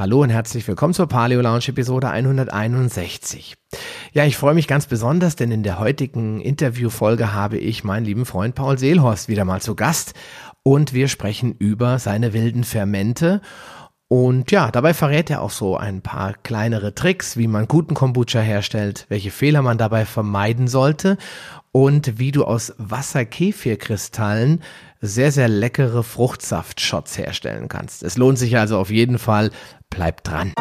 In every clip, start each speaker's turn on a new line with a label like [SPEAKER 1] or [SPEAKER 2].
[SPEAKER 1] Hallo und herzlich willkommen zur Paleo Lounge Episode 161. Ja, ich freue mich ganz besonders, denn in der heutigen Interviewfolge habe ich meinen lieben Freund Paul Seelhorst wieder mal zu Gast und wir sprechen über seine wilden Fermente. Und ja, dabei verrät er auch so ein paar kleinere Tricks, wie man guten Kombucha herstellt, welche Fehler man dabei vermeiden sollte und wie du aus Wasserkefirkristallen sehr, sehr leckere Fruchtsaftshots herstellen kannst. Es lohnt sich also auf jeden Fall. Bleib dran.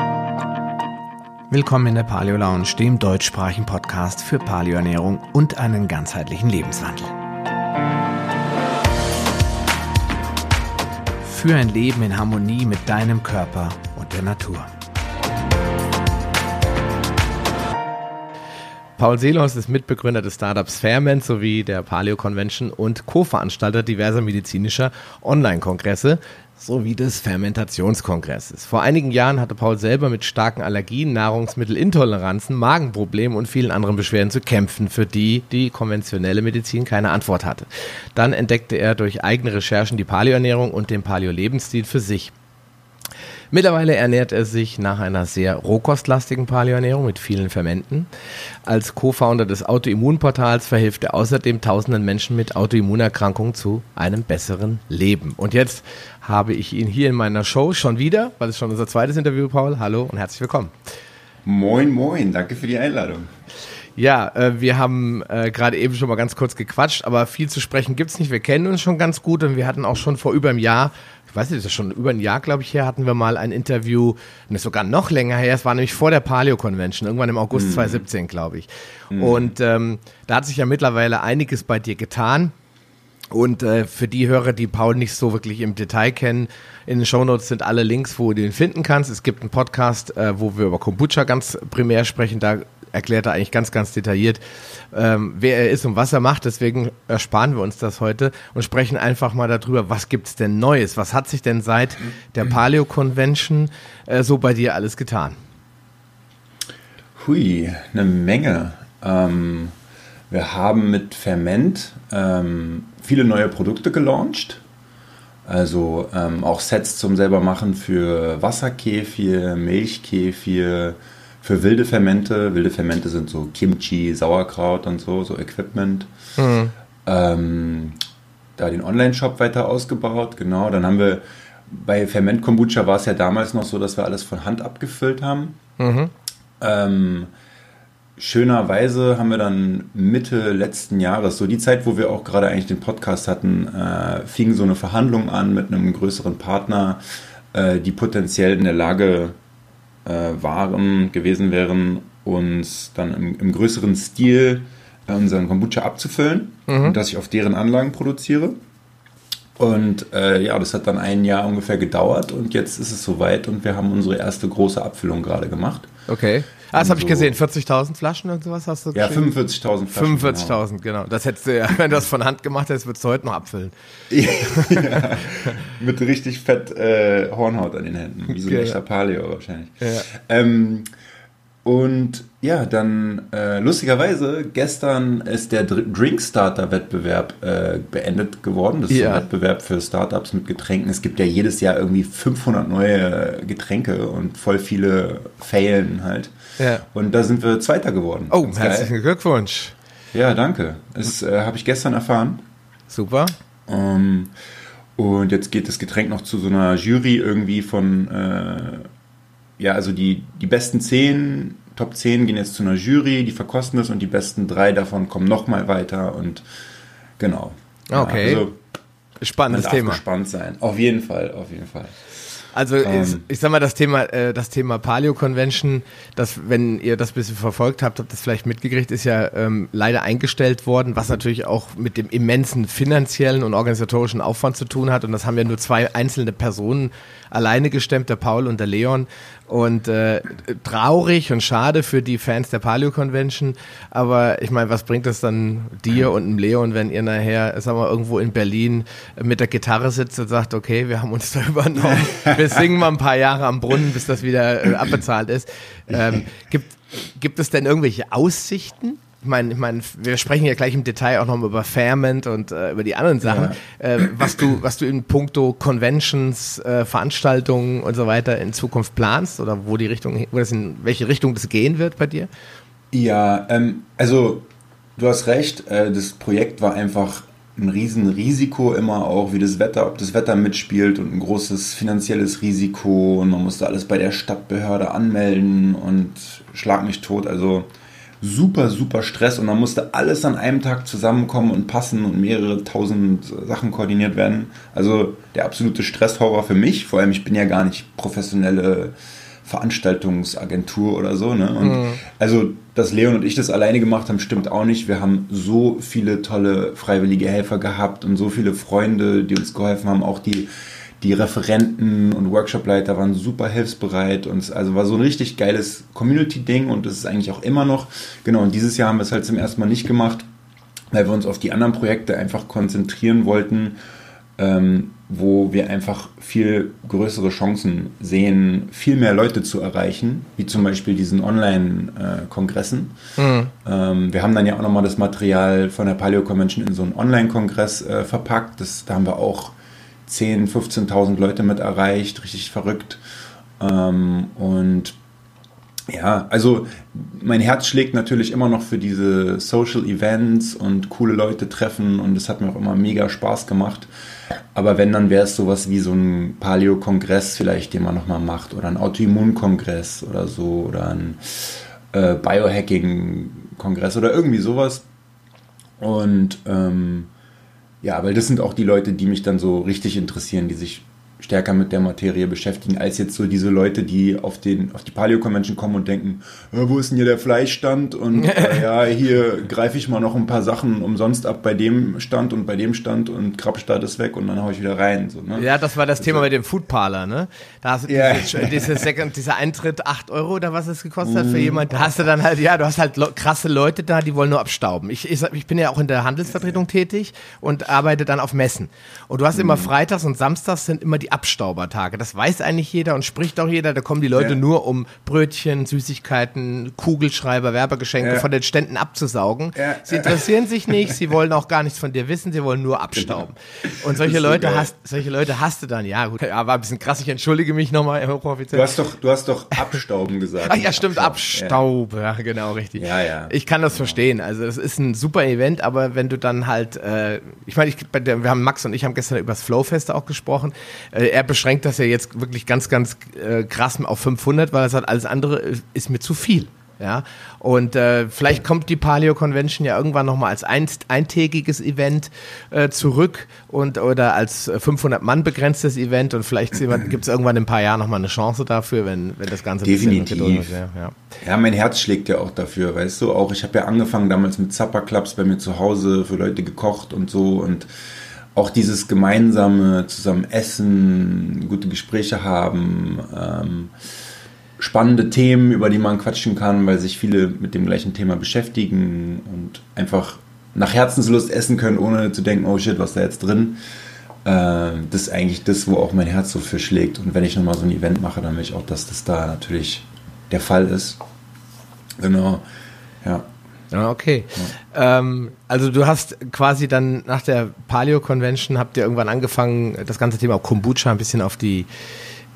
[SPEAKER 1] Willkommen in der Paleo Lounge, dem deutschsprachigen Podcast für Paleoernährung und einen ganzheitlichen Lebenswandel. Für ein Leben in Harmonie mit deinem Körper und der Natur. Paul Seelos ist Mitbegründer des Startups Fairment sowie der Paleo Convention und Co-Veranstalter diverser medizinischer Online-Kongresse sowie des Fermentationskongresses. Vor einigen Jahren hatte Paul selber mit starken Allergien, Nahrungsmittelintoleranzen, Magenproblemen und vielen anderen Beschwerden zu kämpfen, für die die konventionelle Medizin keine Antwort hatte. Dann entdeckte er durch eigene Recherchen die Paleoernährung und den Paleo-Lebensstil für sich. Mittlerweile ernährt er sich nach einer sehr rohkostlastigen Paleoernährung mit vielen Fermenten. Als Co-Founder des Autoimmunportals verhilft er außerdem tausenden Menschen mit Autoimmunerkrankungen zu einem besseren Leben. Und jetzt habe ich ihn hier in meiner Show schon wieder, weil es schon unser zweites Interview, Paul. Hallo und herzlich willkommen.
[SPEAKER 2] Moin, moin, danke für die Einladung.
[SPEAKER 1] Ja, äh, wir haben äh, gerade eben schon mal ganz kurz gequatscht, aber viel zu sprechen gibt es nicht. Wir kennen uns schon ganz gut und wir hatten auch schon vor über einem Jahr ich weiß nicht, das ist schon über ein Jahr, glaube ich, her, hatten wir mal ein Interview, und das ist sogar noch länger her, es war nämlich vor der Paleo Convention, irgendwann im August mhm. 2017, glaube ich. Mhm. Und ähm, da hat sich ja mittlerweile einiges bei dir getan. Und äh, für die Hörer, die Paul nicht so wirklich im Detail kennen, in den Shownotes sind alle Links, wo du ihn finden kannst. Es gibt einen Podcast, äh, wo wir über Kombucha ganz primär sprechen. Da erklärt er eigentlich ganz, ganz detailliert, ähm, wer er ist und was er macht. Deswegen ersparen wir uns das heute und sprechen einfach mal darüber, was gibt es denn Neues? Was hat sich denn seit der Paleo Convention äh, so bei dir alles getan?
[SPEAKER 2] Hui, eine Menge. Ähm, wir haben mit Ferment ähm, viele neue Produkte gelauncht. Also ähm, auch Sets zum selber machen für Wasserkefir, Milchkefir, für wilde Fermente. Wilde Fermente sind so Kimchi, Sauerkraut und so, so Equipment. Mhm. Ähm, da den Online-Shop weiter ausgebaut, genau. Dann haben wir bei Ferment Kombucha war es ja damals noch so, dass wir alles von Hand abgefüllt haben. Mhm. Ähm, schönerweise haben wir dann Mitte letzten Jahres, so die Zeit, wo wir auch gerade eigentlich den Podcast hatten, äh, fing so eine Verhandlung an mit einem größeren Partner, äh, die potenziell in der Lage waren, gewesen wären, uns dann im, im größeren Stil äh, unseren Kombucha abzufüllen mhm. und dass ich auf deren Anlagen produziere. Und äh, ja, das hat dann ein Jahr ungefähr gedauert und jetzt ist es soweit und wir haben unsere erste große Abfüllung gerade gemacht.
[SPEAKER 1] Okay. Ah, das habe so ich gesehen. 40.000 Flaschen und sowas hast du
[SPEAKER 2] Ja, 45.000
[SPEAKER 1] Flaschen. 45.000, genau. genau. Das hättest du ja, wenn du das von Hand gemacht hättest, würdest du heute noch abfüllen.
[SPEAKER 2] ja, mit richtig fett äh, Hornhaut an den Händen. Wie so ein ja, echter Paleo wahrscheinlich. Ja. Ähm, und ja, dann äh, lustigerweise, gestern ist der Drinkstarter-Wettbewerb äh, beendet geworden. Das ist ja. ein Wettbewerb für Startups mit Getränken. Es gibt ja jedes Jahr irgendwie 500 neue Getränke und voll viele failen halt. Ja. Und da sind wir Zweiter geworden.
[SPEAKER 1] Oh, Ganz herzlichen geil. Glückwunsch.
[SPEAKER 2] Ja, danke. Das äh, habe ich gestern erfahren.
[SPEAKER 1] Super.
[SPEAKER 2] Ähm, und jetzt geht das Getränk noch zu so einer Jury irgendwie von, äh, ja, also die, die besten zehn, Top 10 gehen jetzt zu einer Jury, die verkosten das und die besten drei davon kommen nochmal weiter und genau.
[SPEAKER 1] Okay. Ja, also, Spannendes Thema.
[SPEAKER 2] gespannt sein. Auf jeden Fall, auf jeden Fall.
[SPEAKER 1] Also ähm, ich sag mal, das Thema, äh, das Thema Paleo Convention, das, wenn ihr das ein bisschen verfolgt habt, habt das vielleicht mitgekriegt, ist ja ähm, leider eingestellt worden, was natürlich auch mit dem immensen finanziellen und organisatorischen Aufwand zu tun hat. Und das haben ja nur zwei einzelne Personen alleine gestemmt, der Paul und der Leon. Und äh, traurig und schade für die Fans der Paleo Convention. Aber ich meine, was bringt das dann dir und dem Leon, wenn ihr nachher, sagen wir, irgendwo in Berlin mit der Gitarre sitzt und sagt, okay, wir haben uns da übernommen, wir singen mal ein paar Jahre am Brunnen, bis das wieder äh, abbezahlt ist. Ähm, gibt, gibt es denn irgendwelche Aussichten ich meine, ich mein, wir sprechen ja gleich im Detail auch noch über Fairment und äh, über die anderen Sachen, ja. äh, was du, was du in puncto Conventions, äh, Veranstaltungen und so weiter in Zukunft planst oder wo die Richtung, wo das in welche Richtung das gehen wird bei dir?
[SPEAKER 2] Ja, ähm, also du hast recht, äh, das Projekt war einfach ein Riesenrisiko immer auch, wie das Wetter, ob das Wetter mitspielt und ein großes finanzielles Risiko und man musste alles bei der Stadtbehörde anmelden und schlag mich tot. Also super, super Stress und dann musste alles an einem Tag zusammenkommen und passen und mehrere tausend Sachen koordiniert werden. Also der absolute Stresshorror für mich, vor allem ich bin ja gar nicht professionelle Veranstaltungsagentur oder so. Ne? Und mhm. also, dass Leon und ich das alleine gemacht haben, stimmt auch nicht. Wir haben so viele tolle freiwillige Helfer gehabt und so viele Freunde, die uns geholfen haben. Auch die, die Referenten und Workshopleiter waren super hilfsbereit und es also war so ein richtig geiles Community-Ding und das ist eigentlich auch immer noch. Genau, und dieses Jahr haben wir es halt zum ersten Mal nicht gemacht, weil wir uns auf die anderen Projekte einfach konzentrieren wollten. Ähm, wo wir einfach viel größere Chancen sehen, viel mehr Leute zu erreichen, wie zum Beispiel diesen Online-Kongressen. Mhm. Ähm, wir haben dann ja auch nochmal das Material von der Paleo Convention in so einen Online-Kongress äh, verpackt. Das, da haben wir auch 10.000, 15.000 Leute mit erreicht, richtig verrückt. Ähm, und ja, also mein Herz schlägt natürlich immer noch für diese Social Events und coole Leute treffen und es hat mir auch immer mega Spaß gemacht. Aber wenn, dann wäre es sowas wie so ein Paleo-Kongress vielleicht, den man nochmal macht oder ein Autoimmun-Kongress oder so oder ein äh, Biohacking-Kongress oder irgendwie sowas. Und ähm, ja, weil das sind auch die Leute, die mich dann so richtig interessieren, die sich stärker mit der Materie beschäftigen, als jetzt so diese Leute, die auf, den, auf die Paleo Convention kommen und denken, wo ist denn hier der Fleischstand? Und äh, ja, hier greife ich mal noch ein paar Sachen umsonst ab bei dem Stand und bei dem Stand und Krabstadt ist weg und dann haue ich wieder rein. So, ne?
[SPEAKER 1] Ja, das war das also, Thema mit dem Foodparler, ne? Da hast du ja. diese, diese Second, dieser Eintritt 8 Euro oder was es gekostet hat für mhm. jemand. Da hast du dann halt, ja, du hast halt krasse Leute da, die wollen nur abstauben. Ich, ich, ich bin ja auch in der Handelsvertretung tätig und arbeite dann auf Messen. Und du hast immer mhm. freitags und samstags sind immer die die Abstaubertage. Das weiß eigentlich jeder und spricht auch jeder. Da kommen die Leute ja. nur, um Brötchen, Süßigkeiten, Kugelschreiber, Werbegeschenke ja. von den Ständen abzusaugen. Ja. Sie interessieren sich nicht, sie wollen auch gar nichts von dir wissen, sie wollen nur abstauben. Genau. Und solche Leute, hast, solche Leute hast du dann. Ja, gut, ja, war ein bisschen krass. Ich entschuldige mich nochmal, Herr Hochoffizier.
[SPEAKER 2] Du hast doch, du hast doch Abstauben gesagt.
[SPEAKER 1] Ach ja, stimmt, Abstaub. Ja. genau, richtig. Ja, ja. Ich kann das genau. verstehen. Also, es ist ein super Event, aber wenn du dann halt, äh, ich meine, ich, wir haben Max und ich haben gestern über das Flowfest auch gesprochen. Äh, er beschränkt das ja jetzt wirklich ganz, ganz äh, krass auf 500, weil er sagt, alles andere ist mir zu viel. Ja, und äh, vielleicht kommt die Paleo Convention ja irgendwann nochmal als ein, eintägiges Event äh, zurück und oder als 500 Mann begrenztes Event und vielleicht gibt es irgendwann in ein paar Jahren nochmal eine Chance dafür, wenn, wenn das Ganze
[SPEAKER 2] Definitiv. Ein bisschen ja, ja. ja, mein Herz schlägt ja auch dafür, weißt du, auch ich habe ja angefangen damals mit Zapper Clubs bei mir zu Hause für Leute gekocht und so und auch dieses gemeinsame zusammen essen, gute Gespräche haben, ähm, spannende Themen, über die man quatschen kann, weil sich viele mit dem gleichen Thema beschäftigen und einfach nach Herzenslust essen können, ohne zu denken, oh shit, was ist da jetzt drin. Äh, das ist eigentlich das, wo auch mein Herz so für schlägt. Und wenn ich nochmal so ein Event mache, dann will ich auch, dass das da natürlich der Fall ist. Genau, ja.
[SPEAKER 1] Ja, okay. Ja. Ähm, also du hast quasi dann nach der Paleo Convention habt ihr irgendwann angefangen, das ganze Thema Kombucha ein bisschen auf die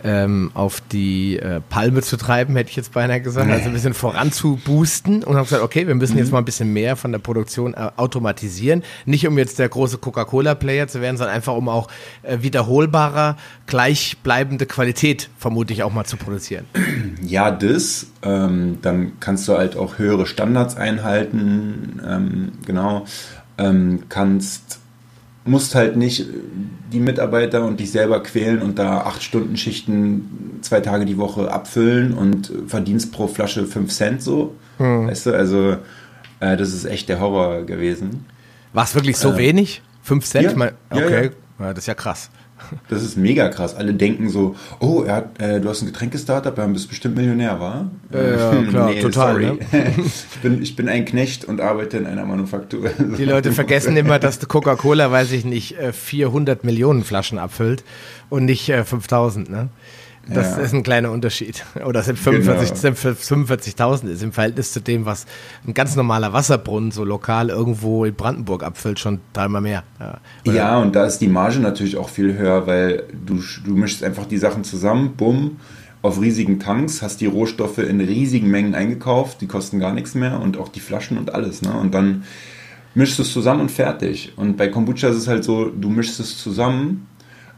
[SPEAKER 1] ähm, auf die äh, Palme zu treiben, hätte ich jetzt beinahe gesagt, also ein bisschen voranzuboosten und haben gesagt, okay, wir müssen jetzt mhm. mal ein bisschen mehr von der Produktion äh, automatisieren. Nicht um jetzt der große Coca-Cola-Player zu werden, sondern einfach um auch äh, wiederholbarer, gleichbleibende Qualität vermutlich auch mal zu produzieren.
[SPEAKER 2] Ja, das. Ähm, dann kannst du halt auch höhere Standards einhalten. Ähm, genau. Ähm, kannst musst halt nicht die Mitarbeiter und dich selber quälen und da acht Stunden Schichten zwei Tage die Woche abfüllen und verdienst pro Flasche fünf Cent so. Hm. Weißt du, also äh, das ist echt der Horror gewesen.
[SPEAKER 1] War es wirklich so äh, wenig? Fünf Cent? Ja, okay, ja, ja. das ist ja krass.
[SPEAKER 2] Das ist mega krass. Alle denken so, oh, er hat, äh, du hast ein Getränkestartup, dann bist bestimmt Millionär, war?
[SPEAKER 1] Äh, ja, klar, nee, total. Ne?
[SPEAKER 2] ich, bin, ich bin ein Knecht und arbeite in einer Manufaktur.
[SPEAKER 1] Die Leute vergessen immer, dass Coca-Cola, weiß ich nicht, 400 äh, Millionen Flaschen abfüllt und nicht 5000, äh, ne? Das ja. ist ein kleiner Unterschied. Oder sind 45, genau. 45.000 ist im Verhältnis zu dem, was ein ganz normaler Wasserbrunnen so lokal irgendwo in Brandenburg abfüllt, schon dreimal mehr.
[SPEAKER 2] Ja, ja, und da ist die Marge natürlich auch viel höher, weil du, du mischst einfach die Sachen zusammen, bumm, auf riesigen Tanks, hast die Rohstoffe in riesigen Mengen eingekauft, die kosten gar nichts mehr und auch die Flaschen und alles. Ne? Und dann mischst du es zusammen und fertig. Und bei Kombucha ist es halt so, du mischst es zusammen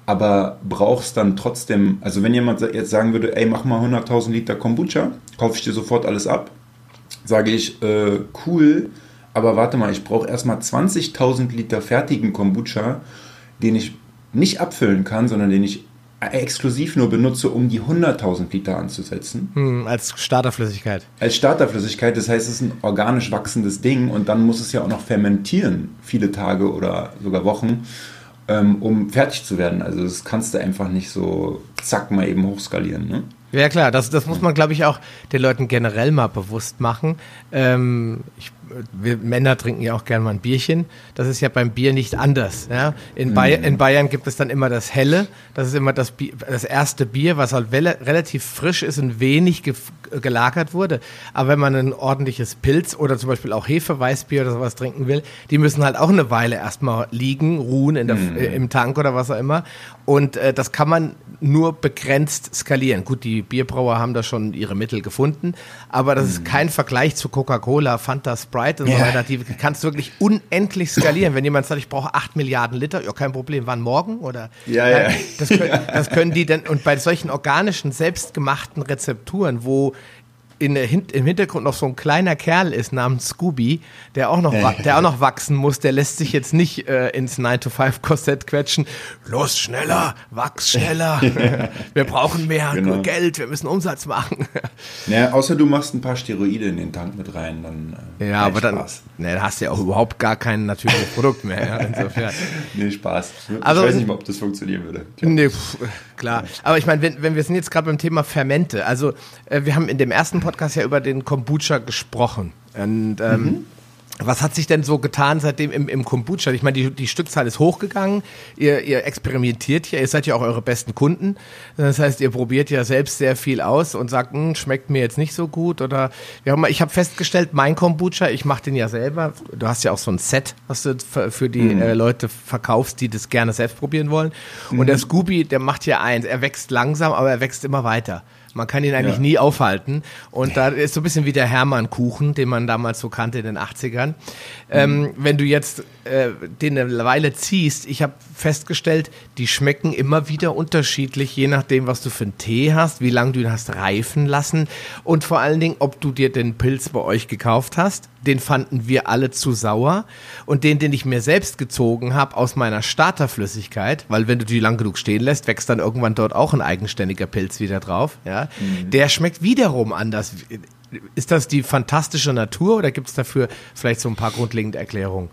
[SPEAKER 2] aber brauchst dann trotzdem, also wenn jemand jetzt sagen würde, ey, mach mal 100.000 Liter Kombucha, kaufe ich dir sofort alles ab, sage ich, äh, cool, aber warte mal, ich brauche erstmal 20.000 Liter fertigen Kombucha, den ich nicht abfüllen kann, sondern den ich exklusiv nur benutze, um die 100.000 Liter anzusetzen.
[SPEAKER 1] Hm, als Starterflüssigkeit.
[SPEAKER 2] Als Starterflüssigkeit, das heißt, es ist ein organisch wachsendes Ding und dann muss es ja auch noch fermentieren, viele Tage oder sogar Wochen ähm, um fertig zu werden. Also das kannst du einfach nicht so zack mal eben hochskalieren. Ne?
[SPEAKER 1] Ja klar, das, das muss man, glaube ich, auch den Leuten generell mal bewusst machen. Ähm, ich wir Männer trinken ja auch gerne mal ein Bierchen. Das ist ja beim Bier nicht anders. Ja? In, mhm. Bayern, in Bayern gibt es dann immer das Helle. Das ist immer das, Bier, das erste Bier, was halt relativ frisch ist und wenig ge gelagert wurde. Aber wenn man ein ordentliches Pilz oder zum Beispiel auch Hefeweißbier oder sowas trinken will, die müssen halt auch eine Weile erstmal liegen, ruhen in der, mhm. äh, im Tank oder was auch immer. Und äh, das kann man nur begrenzt skalieren. Gut, die Bierbrauer haben da schon ihre Mittel gefunden, aber das mhm. ist kein Vergleich zu Coca-Cola, Fanta, Sprite und so weiter. Die kannst du wirklich unendlich skalieren. Wenn jemand sagt, ich brauche 8 Milliarden Liter, ja, kein Problem. Wann morgen? Oder
[SPEAKER 2] ja, ja.
[SPEAKER 1] Das, können, das können die dann, und bei solchen organischen, selbstgemachten Rezepturen, wo in, im Hintergrund noch so ein kleiner Kerl ist namens Scooby, der auch noch, der auch noch wachsen muss, der lässt sich jetzt nicht äh, ins 9-to-5-Korsett quetschen. Los, schneller, wachs schneller. wir brauchen mehr genau. Geld, wir müssen Umsatz machen.
[SPEAKER 2] ja, außer du machst ein paar Steroide in den Tank mit rein, dann.
[SPEAKER 1] Äh, ja, aber dann, ne, dann hast du ja auch überhaupt gar kein natürliches Produkt mehr. Ja, insofern.
[SPEAKER 2] nee, Spaß. Ich also, weiß nicht mal, ob das funktionieren würde.
[SPEAKER 1] Nee, pff, klar. Aber ich meine, wenn, wenn wir sind jetzt gerade beim Thema Fermente, also äh, wir haben in dem ersten Podcast ja über den Kombucha gesprochen. Und ähm, mhm. Was hat sich denn so getan seitdem im, im Kombucha? Ich meine, die, die Stückzahl ist hochgegangen. Ihr, ihr experimentiert ja, ihr seid ja auch eure besten Kunden. Das heißt, ihr probiert ja selbst sehr viel aus und sagt, hm, schmeckt mir jetzt nicht so gut oder immer. Ich habe festgestellt, mein Kombucha, ich mache den ja selber. Du hast ja auch so ein Set, was du für, die mhm. äh, Leute verkaufst, die das gerne selbst probieren wollen. Und mhm. der Scooby, der macht ja eins. Er wächst langsam, aber er wächst immer weiter. Man kann ihn eigentlich ja. nie aufhalten. Und da ist so ein bisschen wie der Hermann-Kuchen, den man damals so kannte in den 80ern. Mhm. Ähm, wenn du jetzt äh, den eine Weile ziehst, ich habe festgestellt, die schmecken immer wieder unterschiedlich, je nachdem, was du für einen Tee hast, wie lange du ihn hast reifen lassen und vor allen Dingen, ob du dir den Pilz bei euch gekauft hast. Den fanden wir alle zu sauer. Und den, den ich mir selbst gezogen habe aus meiner Starterflüssigkeit, weil wenn du die lang genug stehen lässt, wächst dann irgendwann dort auch ein eigenständiger Pilz wieder drauf. Ja, mhm. der schmeckt wiederum anders. Ist das die fantastische Natur oder gibt es dafür vielleicht so ein paar grundlegende Erklärungen?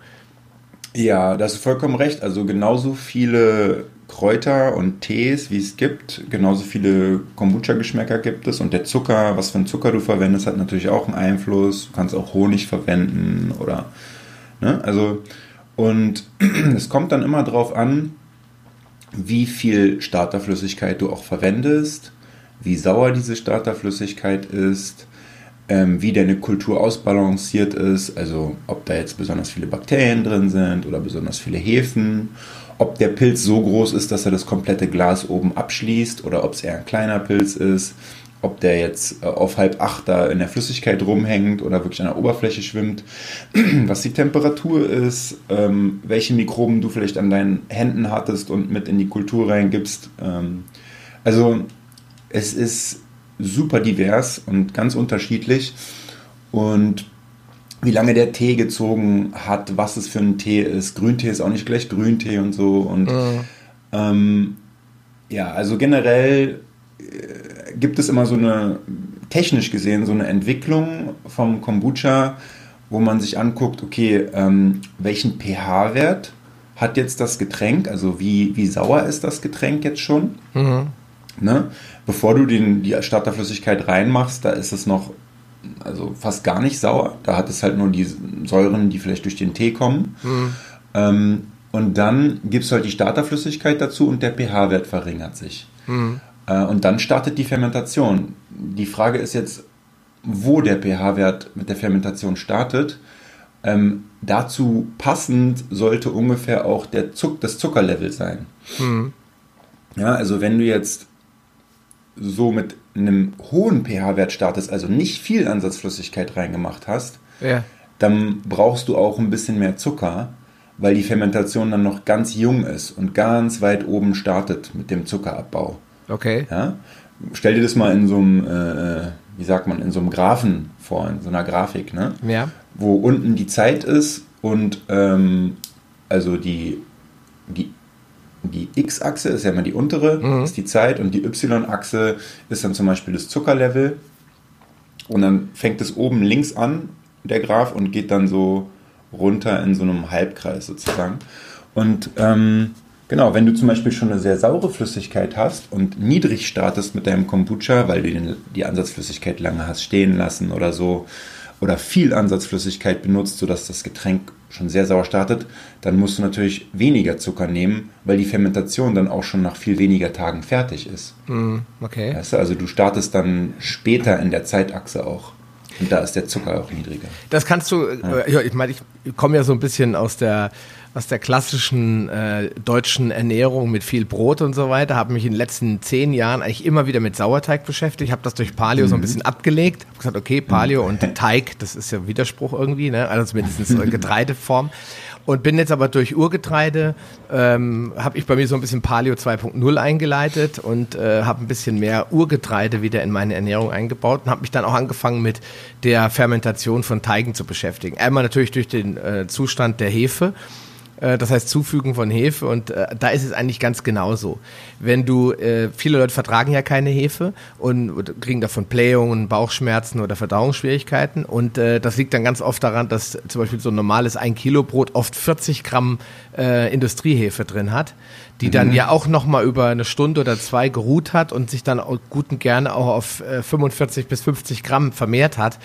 [SPEAKER 2] Ja, da hast du vollkommen recht. Also genauso viele Kräuter und Tees, wie es gibt, genauso viele Kombucha-Geschmäcker gibt es. Und der Zucker, was für einen Zucker du verwendest, hat natürlich auch einen Einfluss. Du kannst auch Honig verwenden oder, ne? Also, und es kommt dann immer darauf an, wie viel Starterflüssigkeit du auch verwendest, wie sauer diese Starterflüssigkeit ist ähm, wie deine Kultur ausbalanciert ist, also ob da jetzt besonders viele Bakterien drin sind oder besonders viele Hefen, ob der Pilz so groß ist, dass er das komplette Glas oben abschließt oder ob es eher ein kleiner Pilz ist, ob der jetzt äh, auf halb acht da in der Flüssigkeit rumhängt oder wirklich an der Oberfläche schwimmt, was die Temperatur ist, ähm, welche Mikroben du vielleicht an deinen Händen hattest und mit in die Kultur reingibst. Ähm, also es ist super divers und ganz unterschiedlich. Und wie lange der Tee gezogen hat, was es für ein Tee ist. Grüntee ist auch nicht gleich Grüntee und so. Und mhm. ähm, ja, also generell äh, gibt es immer so eine, technisch gesehen, so eine Entwicklung vom Kombucha, wo man sich anguckt, okay, ähm, welchen pH-Wert hat jetzt das Getränk, also wie, wie sauer ist das Getränk jetzt schon? Mhm. Ne? Bevor du den, die Starterflüssigkeit reinmachst, da ist es noch also fast gar nicht sauer. Da hat es halt nur die Säuren, die vielleicht durch den Tee kommen. Mhm. Ähm, und dann gibst du halt die Starterflüssigkeit dazu und der pH-Wert verringert sich. Mhm. Äh, und dann startet die Fermentation. Die Frage ist jetzt, wo der pH-Wert mit der Fermentation startet. Ähm, dazu passend sollte ungefähr auch der Zuck, das Zuckerlevel sein. Mhm. Ja, also wenn du jetzt so mit einem hohen pH-Wert startest, also nicht viel Ansatzflüssigkeit reingemacht hast, ja. dann brauchst du auch ein bisschen mehr Zucker, weil die Fermentation dann noch ganz jung ist und ganz weit oben startet mit dem Zuckerabbau.
[SPEAKER 1] Okay.
[SPEAKER 2] Ja? Stell dir das mal in so einem, äh, wie sagt man, in so einem Graphen vor, in so einer Grafik, ne?
[SPEAKER 1] Ja.
[SPEAKER 2] Wo unten die Zeit ist und ähm, also die, die die X-Achse ist ja immer die untere, mhm. ist die Zeit und die Y-Achse ist dann zum Beispiel das Zuckerlevel. Und dann fängt es oben links an, der Graph, und geht dann so runter in so einem Halbkreis sozusagen. Und ähm, genau, wenn du zum Beispiel schon eine sehr saure Flüssigkeit hast und niedrig startest mit deinem Kombucha, weil du die Ansatzflüssigkeit lange hast stehen lassen oder so, oder viel Ansatzflüssigkeit benutzt, sodass das Getränk schon sehr sauer startet, dann musst du natürlich weniger Zucker nehmen, weil die Fermentation dann auch schon nach viel weniger Tagen fertig ist.
[SPEAKER 1] Mm, okay.
[SPEAKER 2] Weißt du, also du startest dann später in der Zeitachse auch. Und da ist der Zucker auch niedriger.
[SPEAKER 1] Das kannst du, ja. äh, ich meine, ich komme ja so ein bisschen aus der aus der klassischen äh, deutschen Ernährung mit viel Brot und so weiter, habe mich in den letzten zehn Jahren eigentlich immer wieder mit Sauerteig beschäftigt, habe das durch Paleo mhm. so ein mhm. bisschen abgelegt, habe gesagt, okay, Paleo mhm. und Teig, das ist ja Widerspruch irgendwie, ne? also zumindest so Getreideform. Und bin jetzt aber durch Urgetreide, ähm, habe ich bei mir so ein bisschen Paleo 2.0 eingeleitet und äh, habe ein bisschen mehr Urgetreide wieder in meine Ernährung eingebaut und habe mich dann auch angefangen mit der Fermentation von Teigen zu beschäftigen. Einmal natürlich durch den äh, Zustand der Hefe äh, das heißt Zufügen von Hefe und äh, da ist es eigentlich ganz genauso. Wenn du, äh, viele Leute vertragen ja keine Hefe und kriegen davon Blähungen, Bauchschmerzen oder Verdauungsschwierigkeiten und äh, das liegt dann ganz oft daran, dass zum Beispiel so ein normales 1 Kilo Brot oft 40 Gramm äh, Industriehefe drin hat die dann mhm. ja auch noch mal über eine Stunde oder zwei geruht hat und sich dann auch gut und gerne auch auf äh, 45 bis 50 Gramm vermehrt hat,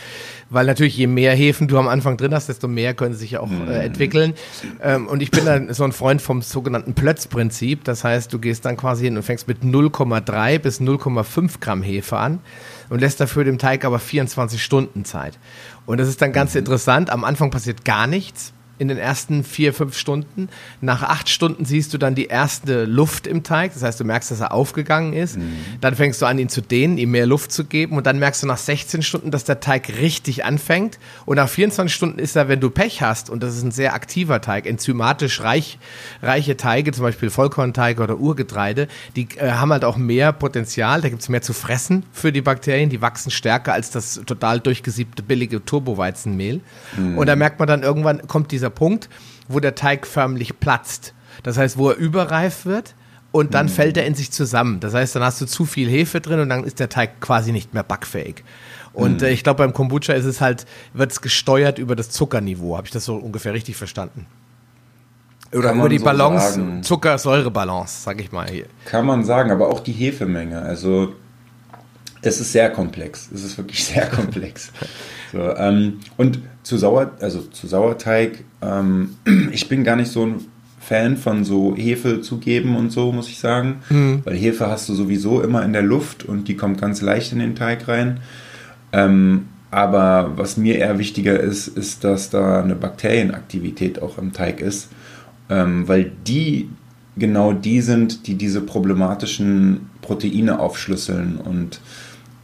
[SPEAKER 1] weil natürlich je mehr Hefen du am Anfang drin hast, desto mehr können sie sich auch äh, mhm. entwickeln. Ähm, und ich bin dann so ein Freund vom sogenannten Plötzprinzip, das heißt, du gehst dann quasi hin und fängst mit 0,3 bis 0,5 Gramm Hefe an und lässt dafür dem Teig aber 24 Stunden Zeit. Und das ist dann ganz mhm. interessant. Am Anfang passiert gar nichts in den ersten vier, fünf Stunden. Nach acht Stunden siehst du dann die erste Luft im Teig. Das heißt, du merkst, dass er aufgegangen ist. Mhm. Dann fängst du an, ihn zu dehnen, ihm mehr Luft zu geben. Und dann merkst du nach 16 Stunden, dass der Teig richtig anfängt. Und nach 24 Stunden ist er, wenn du Pech hast, und das ist ein sehr aktiver Teig, enzymatisch reich, reiche Teige, zum Beispiel Vollkornteige oder Urgetreide, die äh, haben halt auch mehr Potenzial. Da gibt es mehr zu fressen für die Bakterien. Die wachsen stärker als das total durchgesiebte billige Turboweizenmehl. Mhm. Und da merkt man dann irgendwann, kommt dieser dieser Punkt, wo der Teig förmlich platzt. Das heißt, wo er überreif wird und dann mhm. fällt er in sich zusammen. Das heißt, dann hast du zu viel Hefe drin und dann ist der Teig quasi nicht mehr backfähig. Und mhm. äh, ich glaube, beim Kombucha ist es halt, wird es gesteuert über das Zuckerniveau. Habe ich das so ungefähr richtig verstanden? Oder über die so Balance, Zucker-Säure-Balance, sag ich mal hier.
[SPEAKER 2] Kann man sagen, aber auch die Hefemenge. Also es ist sehr komplex. Es ist wirklich sehr komplex. So, ähm, und zu Sauer, also zu Sauerteig, ähm, ich bin gar nicht so ein Fan von so Hefe zu geben und so, muss ich sagen. Mhm. Weil Hefe hast du sowieso immer in der Luft und die kommt ganz leicht in den Teig rein. Ähm, aber was mir eher wichtiger ist, ist, dass da eine Bakterienaktivität auch im Teig ist, ähm, weil die genau die sind, die diese problematischen Proteine aufschlüsseln und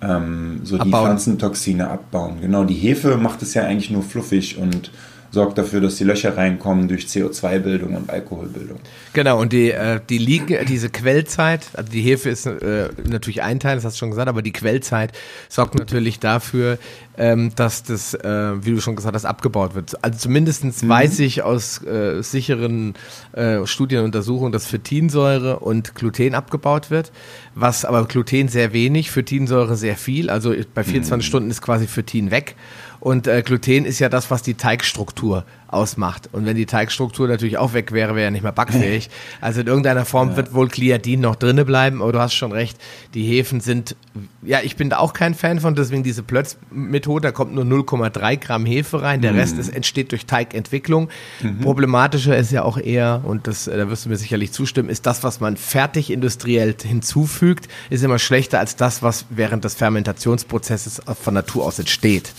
[SPEAKER 2] ähm, so abbauen. die Pflanzentoxine abbauen. Genau, die Hefe macht es ja eigentlich nur fluffig und sorgt dafür, dass die Löcher reinkommen durch CO2-Bildung und Alkoholbildung.
[SPEAKER 1] Genau, und die, äh, die liegen, diese Quellzeit, also die Hefe ist äh, natürlich ein Teil, das hast du schon gesagt, aber die Quellzeit sorgt natürlich dafür, ähm, dass das, äh, wie du schon gesagt hast, abgebaut wird. Also zumindest mhm. weiß ich aus sicheren äh, Studienuntersuchungen, dass Phytinsäure und Gluten abgebaut wird, was aber Gluten sehr wenig, Phytinsäure sehr viel, also bei 24 mhm. Stunden ist quasi Phytin weg. Und äh, Gluten ist ja das, was die Teigstruktur ausmacht. Und wenn die Teigstruktur natürlich auch weg wäre, wäre er nicht mehr backfähig. Also in irgendeiner Form ja. wird wohl Gliadin noch drinne bleiben, aber du hast schon recht, die Hefen sind, ja, ich bin da auch kein Fan von, deswegen diese Plötz-Methode, da kommt nur 0,3 Gramm Hefe rein, der mhm. Rest ist, entsteht durch Teigentwicklung. Mhm. Problematischer ist ja auch eher, und das, da wirst du mir sicherlich zustimmen, ist das, was man fertig industriell hinzufügt, ist immer schlechter als das, was während des Fermentationsprozesses von Natur aus entsteht.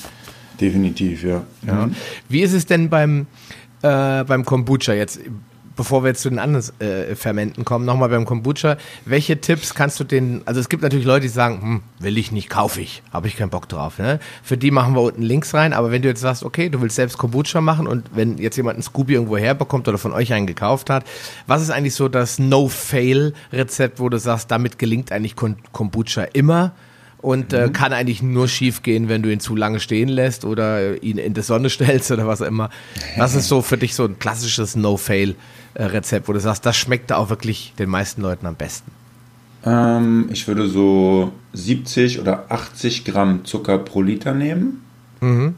[SPEAKER 2] Definitiv, ja. ja.
[SPEAKER 1] Mhm. Wie ist es denn beim, äh, beim Kombucha jetzt? Bevor wir jetzt zu den anderen äh, Fermenten kommen, nochmal beim Kombucha. Welche Tipps kannst du den, also es gibt natürlich Leute, die sagen, hm, will ich nicht, kaufe ich, habe ich keinen Bock drauf. Ne? Für die machen wir unten Links rein, aber wenn du jetzt sagst, okay, du willst selbst Kombucha machen und wenn jetzt jemand einen Scooby irgendwo herbekommt oder von euch einen gekauft hat, was ist eigentlich so das No-Fail-Rezept, wo du sagst, damit gelingt eigentlich Kombucha immer? Und äh, mhm. kann eigentlich nur schief gehen, wenn du ihn zu lange stehen lässt oder ihn in die Sonne stellst oder was auch immer. Was ist so für dich so ein klassisches No-Fail-Rezept, wo du sagst, das schmeckt da auch wirklich den meisten Leuten am besten?
[SPEAKER 2] Ähm, ich würde so 70 oder 80 Gramm Zucker pro Liter nehmen. Mhm.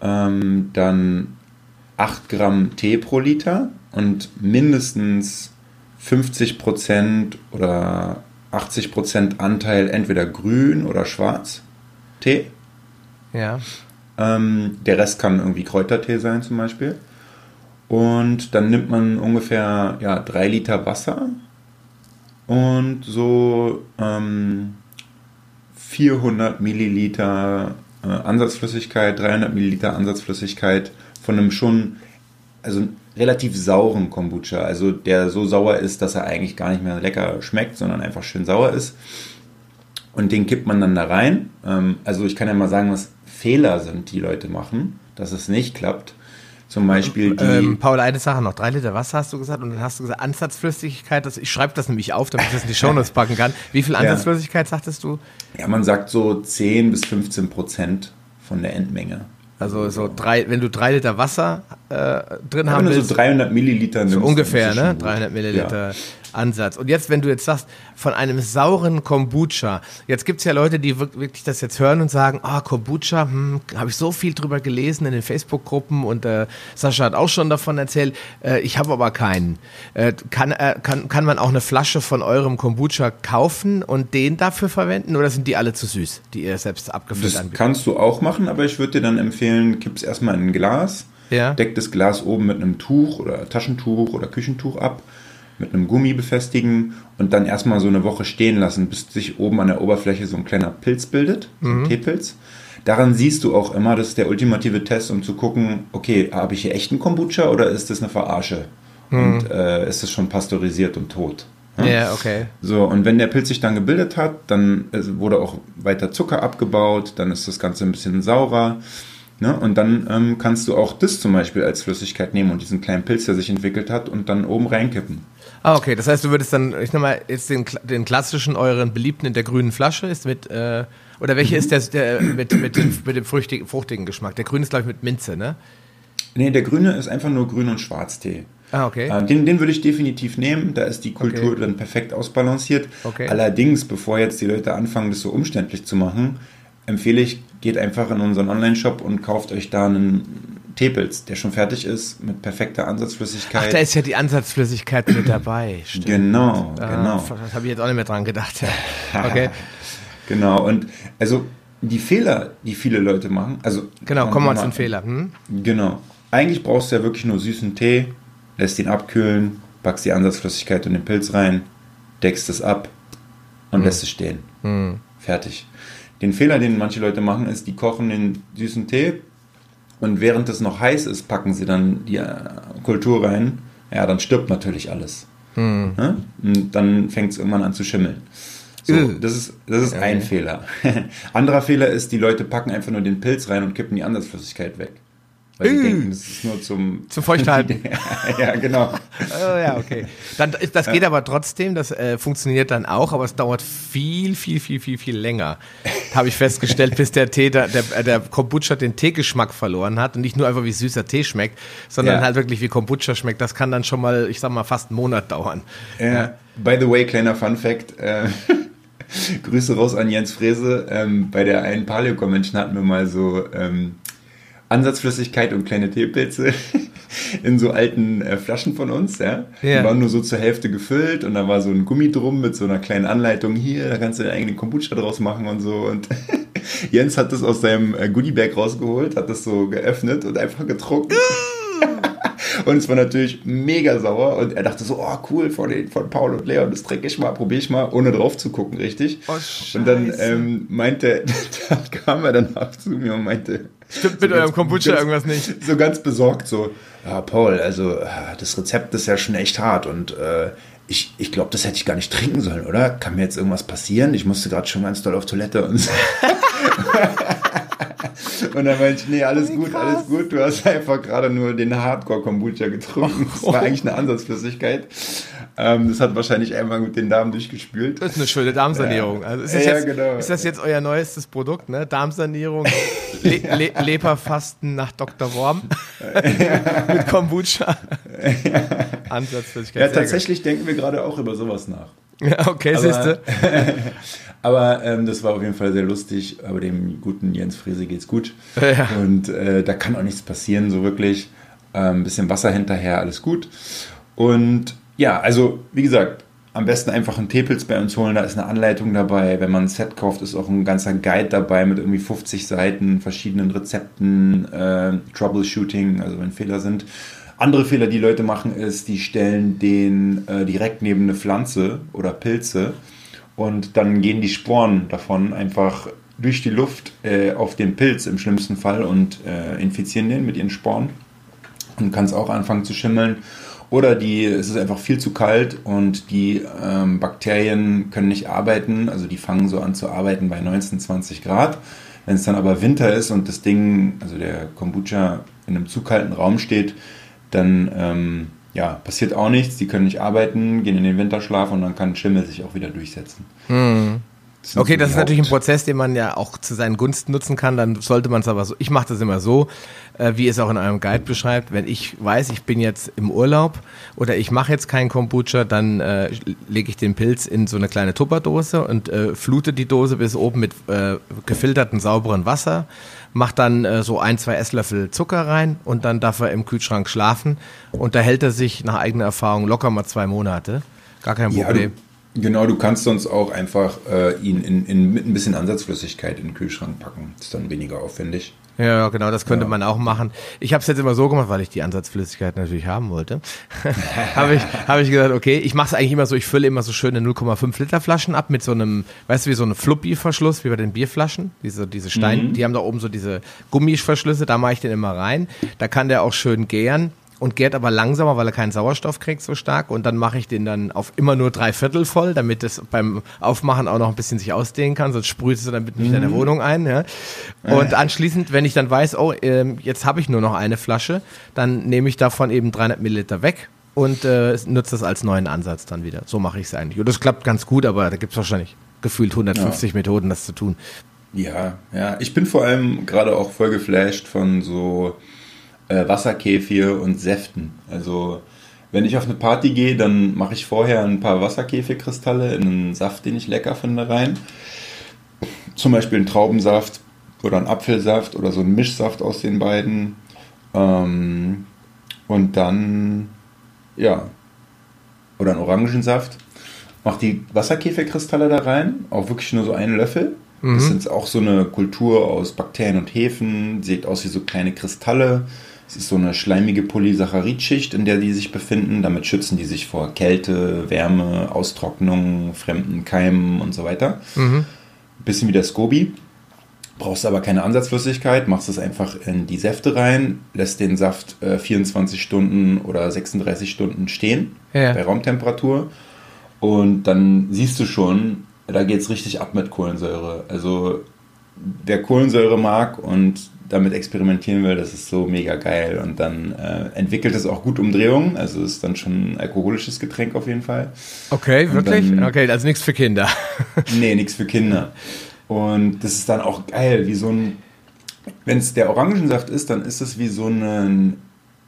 [SPEAKER 2] Ähm, dann 8 Gramm Tee pro Liter und mindestens 50 Prozent oder 80% Anteil entweder grün oder schwarz Tee.
[SPEAKER 1] Ja.
[SPEAKER 2] Ähm, der Rest kann irgendwie Kräutertee sein zum Beispiel. Und dann nimmt man ungefähr ja, drei Liter Wasser und so ähm, 400 Milliliter äh, Ansatzflüssigkeit, 300 Milliliter Ansatzflüssigkeit von einem schon, also relativ sauren Kombucha, also der so sauer ist, dass er eigentlich gar nicht mehr lecker schmeckt, sondern einfach schön sauer ist. Und den kippt man dann da rein. Ähm, also ich kann ja mal sagen, was Fehler sind, die Leute machen, dass es nicht klappt. Zum Beispiel die. Ähm,
[SPEAKER 1] Paul, eine Sache noch. Drei Liter Wasser hast du gesagt und dann hast du gesagt Ansatzflüssigkeit. Das, ich schreibe das nämlich auf, damit ich das in die Shownotes packen kann. Wie viel Ansatzflüssigkeit ja. sagtest du?
[SPEAKER 2] Ja, man sagt so 10 bis 15 Prozent von der Endmenge.
[SPEAKER 1] Also so drei, wenn du drei Liter Wasser äh, drin ja, haben willst.
[SPEAKER 2] so 300 Milliliter
[SPEAKER 1] nimmst. So ungefähr, ne? 300 Milliliter. Ja. Ansatz. Und jetzt, wenn du jetzt sagst, von einem sauren Kombucha, jetzt gibt es ja Leute, die wirklich das jetzt hören und sagen, ah, Kombucha, hm, habe ich so viel drüber gelesen in den Facebook-Gruppen und äh, Sascha hat auch schon davon erzählt, äh, ich habe aber keinen. Äh, kann, äh, kann, kann man auch eine Flasche von eurem Kombucha kaufen und den dafür verwenden oder sind die alle zu süß, die ihr selbst abgefüllt
[SPEAKER 2] anbietet? Das kannst du auch machen, aber ich würde dir dann empfehlen, kipp's erstmal in ein Glas, ja. deck das Glas oben mit einem Tuch oder Taschentuch oder Küchentuch ab mit einem Gummi befestigen und dann erstmal so eine Woche stehen lassen, bis sich oben an der Oberfläche so ein kleiner Pilz bildet, so ein mhm. Teepilz. Daran siehst du auch immer, das ist der ultimative Test, um zu gucken, okay, habe ich hier echten Kombucha oder ist das eine Verarsche? Mhm. Und äh, ist das schon pasteurisiert und tot?
[SPEAKER 1] Ja, yeah, okay.
[SPEAKER 2] So, und wenn der Pilz sich dann gebildet hat, dann wurde auch weiter Zucker abgebaut, dann ist das Ganze ein bisschen saurer. Ne? Und dann ähm, kannst du auch das zum Beispiel als Flüssigkeit nehmen und diesen kleinen Pilz, der sich entwickelt hat, und dann oben reinkippen.
[SPEAKER 1] Ah, okay. Das heißt, du würdest dann, ich nehme mal jetzt den, den klassischen, euren beliebten in der grünen Flasche, ist mit, äh, oder welche mhm. ist der, der mit, mit, dem, mit dem fruchtigen, fruchtigen Geschmack? Der grüne ist, glaube ich, mit Minze, ne?
[SPEAKER 2] Nee, der grüne ist einfach nur Grün- und Schwarztee.
[SPEAKER 1] Ah, okay.
[SPEAKER 2] Äh, den, den würde ich definitiv nehmen. Da ist die Kultur okay. dann perfekt ausbalanciert. Okay. Allerdings, bevor jetzt die Leute anfangen, das so umständlich zu machen, empfehle ich, geht einfach in unseren Online-Shop und kauft euch da einen Teepilz, der schon fertig ist, mit perfekter Ansatzflüssigkeit.
[SPEAKER 1] Ach, da ist ja die Ansatzflüssigkeit mit dabei.
[SPEAKER 2] Stimmt. Genau,
[SPEAKER 1] ah,
[SPEAKER 2] genau.
[SPEAKER 1] Das habe ich jetzt auch nicht mehr dran gedacht. Okay.
[SPEAKER 2] genau, und also die Fehler, die viele Leute machen, also.
[SPEAKER 1] Genau, kommen wir mal zum Fehler. Hm?
[SPEAKER 2] Genau. Eigentlich brauchst du ja wirklich nur süßen Tee, lässt ihn abkühlen, packst die Ansatzflüssigkeit und den Pilz rein, deckst es ab und hm. lässt es stehen. Hm. Fertig. Den Fehler, den manche Leute machen, ist, die kochen den süßen Tee, und während es noch heiß ist, packen sie dann die äh, Kultur rein. Ja, dann stirbt natürlich alles. Hm. Ja? Und dann fängt es irgendwann an zu schimmeln. So, das ist, das ist okay. ein Fehler. Anderer Fehler ist, die Leute packen einfach nur den Pilz rein und kippen die Ansatzflüssigkeit weg. Weil die denken, das ist nur zum...
[SPEAKER 1] Zum Feuchthalten.
[SPEAKER 2] ja, genau.
[SPEAKER 1] oh, ja, okay. Dann, das geht aber trotzdem, das äh, funktioniert dann auch, aber es dauert viel, viel, viel, viel, viel länger, habe ich festgestellt, bis der Tee, der, der, der Kombucha den Teegeschmack verloren hat und nicht nur einfach wie süßer Tee schmeckt, sondern ja. halt wirklich wie Kombucha schmeckt. Das kann dann schon mal, ich sag mal, fast einen Monat dauern.
[SPEAKER 2] Ja. By the way, kleiner Fun Fact. Äh, Grüße raus an Jens Frese. Ähm, bei der einen Paleo Convention hatten wir mal so... Ähm, Ansatzflüssigkeit und kleine Teepilze in so alten äh, Flaschen von uns, ja.
[SPEAKER 1] Ja.
[SPEAKER 2] Die waren nur so zur Hälfte gefüllt und da war so ein Gummi drum mit so einer kleinen Anleitung hier, da kannst du deinen eigenen Kombucha draus machen und so. Und Jens hat das aus seinem äh, Goodiebag rausgeholt, hat das so geöffnet und einfach getrunken. Und es war natürlich mega sauer und er dachte so, oh cool, von, den, von Paul und Leon, das trinke ich mal, probiere ich mal, ohne drauf zu gucken, richtig.
[SPEAKER 1] Oh,
[SPEAKER 2] und dann ähm, meinte, da kam er danach zu mir und meinte,
[SPEAKER 1] Stimmt mit
[SPEAKER 2] so
[SPEAKER 1] eurem
[SPEAKER 2] ganz-
[SPEAKER 1] Kombucha
[SPEAKER 2] ganz-
[SPEAKER 1] irgendwas nicht.
[SPEAKER 2] so ganz besorgt so, ja, Paul, also äh, das Rezept ist ja schon echt hart und äh, ich, ich glaube, das hätte ich gar nicht trinken sollen, oder? Kann mir jetzt irgendwas passieren? Ich musste gerade schon ganz doll auf Toilette und so. Und dann meinte ich, nee, alles
[SPEAKER 1] Wie
[SPEAKER 2] gut,
[SPEAKER 1] krass.
[SPEAKER 2] alles gut. Du hast einfach gerade nur den Hardcore-Kombucha getrunken. Das war eigentlich eine Ansatzflüssigkeit. Ähm, das hat wahrscheinlich einmal mit den Darm durchgespült.
[SPEAKER 1] Das ist eine schöne Darmsanierung. Also ist das,
[SPEAKER 2] Ja,
[SPEAKER 1] jetzt,
[SPEAKER 2] genau.
[SPEAKER 1] ist das jetzt euer neuestes Produkt, ne? Darmsanierung, Le Le Leberfasten nach Dr. Worm mit Kombucha. Ansatzflüssigkeit.
[SPEAKER 2] Ja, tatsächlich denken wir gerade auch über sowas nach.
[SPEAKER 1] Ja, okay, siehst du.
[SPEAKER 2] Aber ähm, das war auf jeden Fall sehr lustig. Aber dem guten Jens Frese geht's gut.
[SPEAKER 1] Ja.
[SPEAKER 2] Und äh, da kann auch nichts passieren, so wirklich. Ein ähm, bisschen Wasser hinterher, alles gut. Und ja, also wie gesagt, am besten einfach einen Teepilz bei uns holen. Da ist eine Anleitung dabei. Wenn man ein Set kauft, ist auch ein ganzer Guide dabei mit irgendwie 50 Seiten, verschiedenen Rezepten, äh, Troubleshooting, also wenn Fehler sind. Andere Fehler, die Leute machen, ist, die stellen den äh, direkt neben eine Pflanze oder Pilze und dann gehen die Sporen davon einfach durch die Luft äh, auf den Pilz im schlimmsten Fall und äh, infizieren den mit ihren Sporen und kann es auch anfangen zu schimmeln. Oder die, es ist einfach viel zu kalt und die ähm, Bakterien können nicht arbeiten, also die fangen so an zu arbeiten bei 19, 20 Grad. Wenn es dann aber Winter ist und das Ding, also der Kombucha in einem zu kalten Raum steht, dann ähm, ja, passiert auch nichts, die können nicht arbeiten, gehen in den Winterschlaf und dann kann Schimmel sich auch wieder durchsetzen. Das
[SPEAKER 1] Okay, das ist natürlich ein
[SPEAKER 2] Haupt-
[SPEAKER 1] Prozess, den man ja auch zu seinen Gunsten nutzen kann. Dann sollte man es aber so. Ich mache das immer so, äh, wie es auch in eurem Guide beschreibt. Wenn ich weiß, ich bin jetzt im Urlaub oder ich mache jetzt keinen Kombucha, dann äh, lege ich den Pilz in so eine kleine Tupperdose und äh, flute die Dose bis oben mit äh, gefiltertem sauberen Wasser. Mach dann äh, so ein, zwei Esslöffel Zucker rein und dann darf er im Kühlschrank schlafen. Und da hält er sich nach eigener Erfahrung locker mal zwei Monate. Gar kein
[SPEAKER 2] Ja,
[SPEAKER 1] Problem.
[SPEAKER 2] du, genau, du kannst sonst auch einfach äh, ihn in, in, mit ein bisschen Ansatzflüssigkeit in den Kühlschrank packen. Ist dann weniger aufwendig.
[SPEAKER 1] Ja, genau, das könnte
[SPEAKER 2] Ja.
[SPEAKER 1] man auch machen. Ich habe es jetzt immer so gemacht, weil ich die Ansatzflüssigkeit natürlich haben wollte. habe ich, hab ich gesagt, okay, ich mache es eigentlich immer so, ich fülle immer so schöne 0,5 Liter Flaschen ab mit so einem, weißt du, wie so einem Fluppi-Verschluss, wie bei den Bierflaschen, diese, diese Steine, die haben da oben so diese Gummiverschlüsse, da mache ich den immer rein. Da kann der auch schön gären und gärt aber langsamer, weil er keinen Sauerstoff kriegt so stark. Und dann mache ich den dann auf immer nur drei Viertel voll, damit es beim Aufmachen auch noch ein bisschen sich ausdehnen kann. Sonst sprüht es dann mit nicht in der Wohnung ein. Ja. Und anschließend, wenn ich dann weiß, oh, ähm, jetzt habe ich nur noch eine Flasche, dann nehme ich davon eben 300 Milliliter weg und äh, nutze das als neuen Ansatz dann wieder. So mache ich es eigentlich. Und das klappt ganz gut, aber da gibt es wahrscheinlich gefühlt 150 Methoden, das zu tun.
[SPEAKER 2] Ja, ja. Ich bin vor allem gerade auch voll geflasht von so äh, Wasserkäfir und Säften. Also wenn ich auf eine Party gehe, dann mache ich vorher ein paar Wasserkäfirkristalle in einen Saft, den ich lecker finde, rein. Zum Beispiel einen Traubensaft oder einen Apfelsaft oder so einen Mischsaft aus den beiden. Ähm, und dann, ja, oder einen Orangensaft. Mach die Wasserkäferkristalle da rein, auch wirklich nur so einen Löffel. Das sind auch so eine Kultur aus Bakterien und Hefen, sieht aus wie so kleine Kristalle. Es ist so eine schleimige Polysaccharidschicht, in der die sich befinden. Damit schützen die sich vor Kälte, Wärme, Austrocknung, fremden Keimen und so weiter. Bisschen wie der Scoby. Brauchst aber keine Ansatzflüssigkeit, machst es einfach in die Säfte rein, lässt den Saft äh, 24 Stunden oder 36 Stunden stehen
[SPEAKER 1] Ja.
[SPEAKER 2] bei Raumtemperatur. Und dann siehst du schon, da geht es richtig ab mit Kohlensäure. Also wer Kohlensäure mag und damit experimentieren will, das ist so mega geil. Und dann äh, entwickelt es auch gut Umdrehungen. Also ist dann schon ein alkoholisches Getränk auf jeden Fall.
[SPEAKER 1] Okay,
[SPEAKER 2] Und
[SPEAKER 1] wirklich?
[SPEAKER 2] dann-
[SPEAKER 1] okay, also nichts für Kinder.
[SPEAKER 2] Nee, nichts für Kinder. Und das ist dann auch geil, wie so ein. Wenn es der Orangensaft ist, dann ist es wie so ein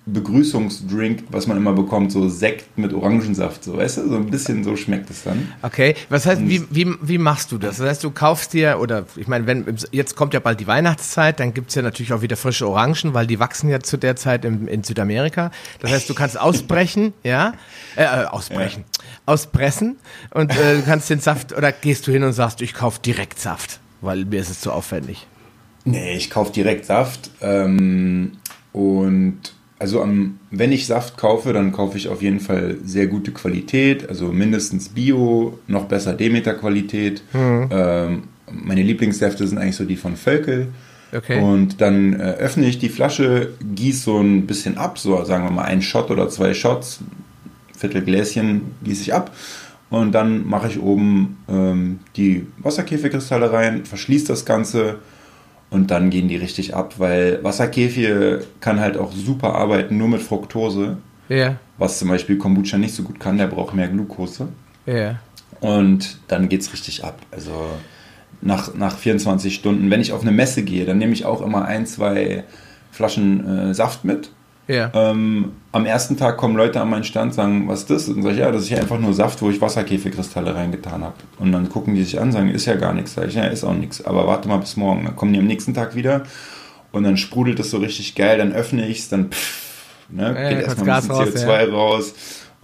[SPEAKER 2] Begrüßungsdrink, was man immer bekommt, so Sekt mit Orangensaft, so weißt du, so ein bisschen so schmeckt es dann.
[SPEAKER 1] Okay, was heißt, wie, wie, wie machst du das? Das heißt, du kaufst dir, oder ich meine, wenn jetzt kommt ja bald die Weihnachtszeit, dann gibt's ja natürlich auch wieder frische Orangen, weil die wachsen ja zu der Zeit in, in Südamerika. Das heißt, du kannst ausbrechen, ja, äh, äh ausbrechen, ja. auspressen und äh, du kannst den Saft, oder gehst du hin und sagst, ich kauf direkt Saft, weil mir ist es zu aufwendig.
[SPEAKER 2] Nee, ich kauf direkt Saft ähm, und also am, wenn ich Saft kaufe, dann kaufe ich auf jeden Fall sehr gute Qualität, also mindestens Bio, noch besser Demeter-Qualität. Mhm. Ähm, meine Lieblingssäfte sind eigentlich so die von Völkel. Okay. Und dann äh, öffne ich die Flasche, gieße so ein bisschen ab, so sagen wir mal ein Shot oder zwei Shots, Viertelgläschen gieße ich ab. Und dann mache ich oben ähm, die Wasserkäferkristalle rein, verschließe das Ganze und dann gehen die richtig ab, weil Wasserkefir kann halt auch super arbeiten, nur mit Fructose. Ja. Was zum Beispiel Kombucha nicht so gut kann, der braucht mehr Glucose. Ja. Und dann geht es richtig ab. Also nach, nach 24 Stunden, wenn ich auf eine Messe gehe, dann nehme ich auch immer ein, zwei Flaschen äh, Saft mit ja. Ähm, am ersten Tag kommen Leute an meinen Stand, sagen, was ist das? Und sage ich, ja, das ist ja einfach nur Saft, wo ich Wasserkäferkristalle reingetan habe. Und dann gucken die sich an, sagen, ist ja gar nichts. Sag ich, ja, ist auch nichts. Aber warte mal bis morgen. Dann kommen die am nächsten Tag wieder und dann sprudelt es so richtig geil. Dann öffne ich es, dann pff, ne, ja, geht erstmal ein bisschen raus, CO2 ja. raus.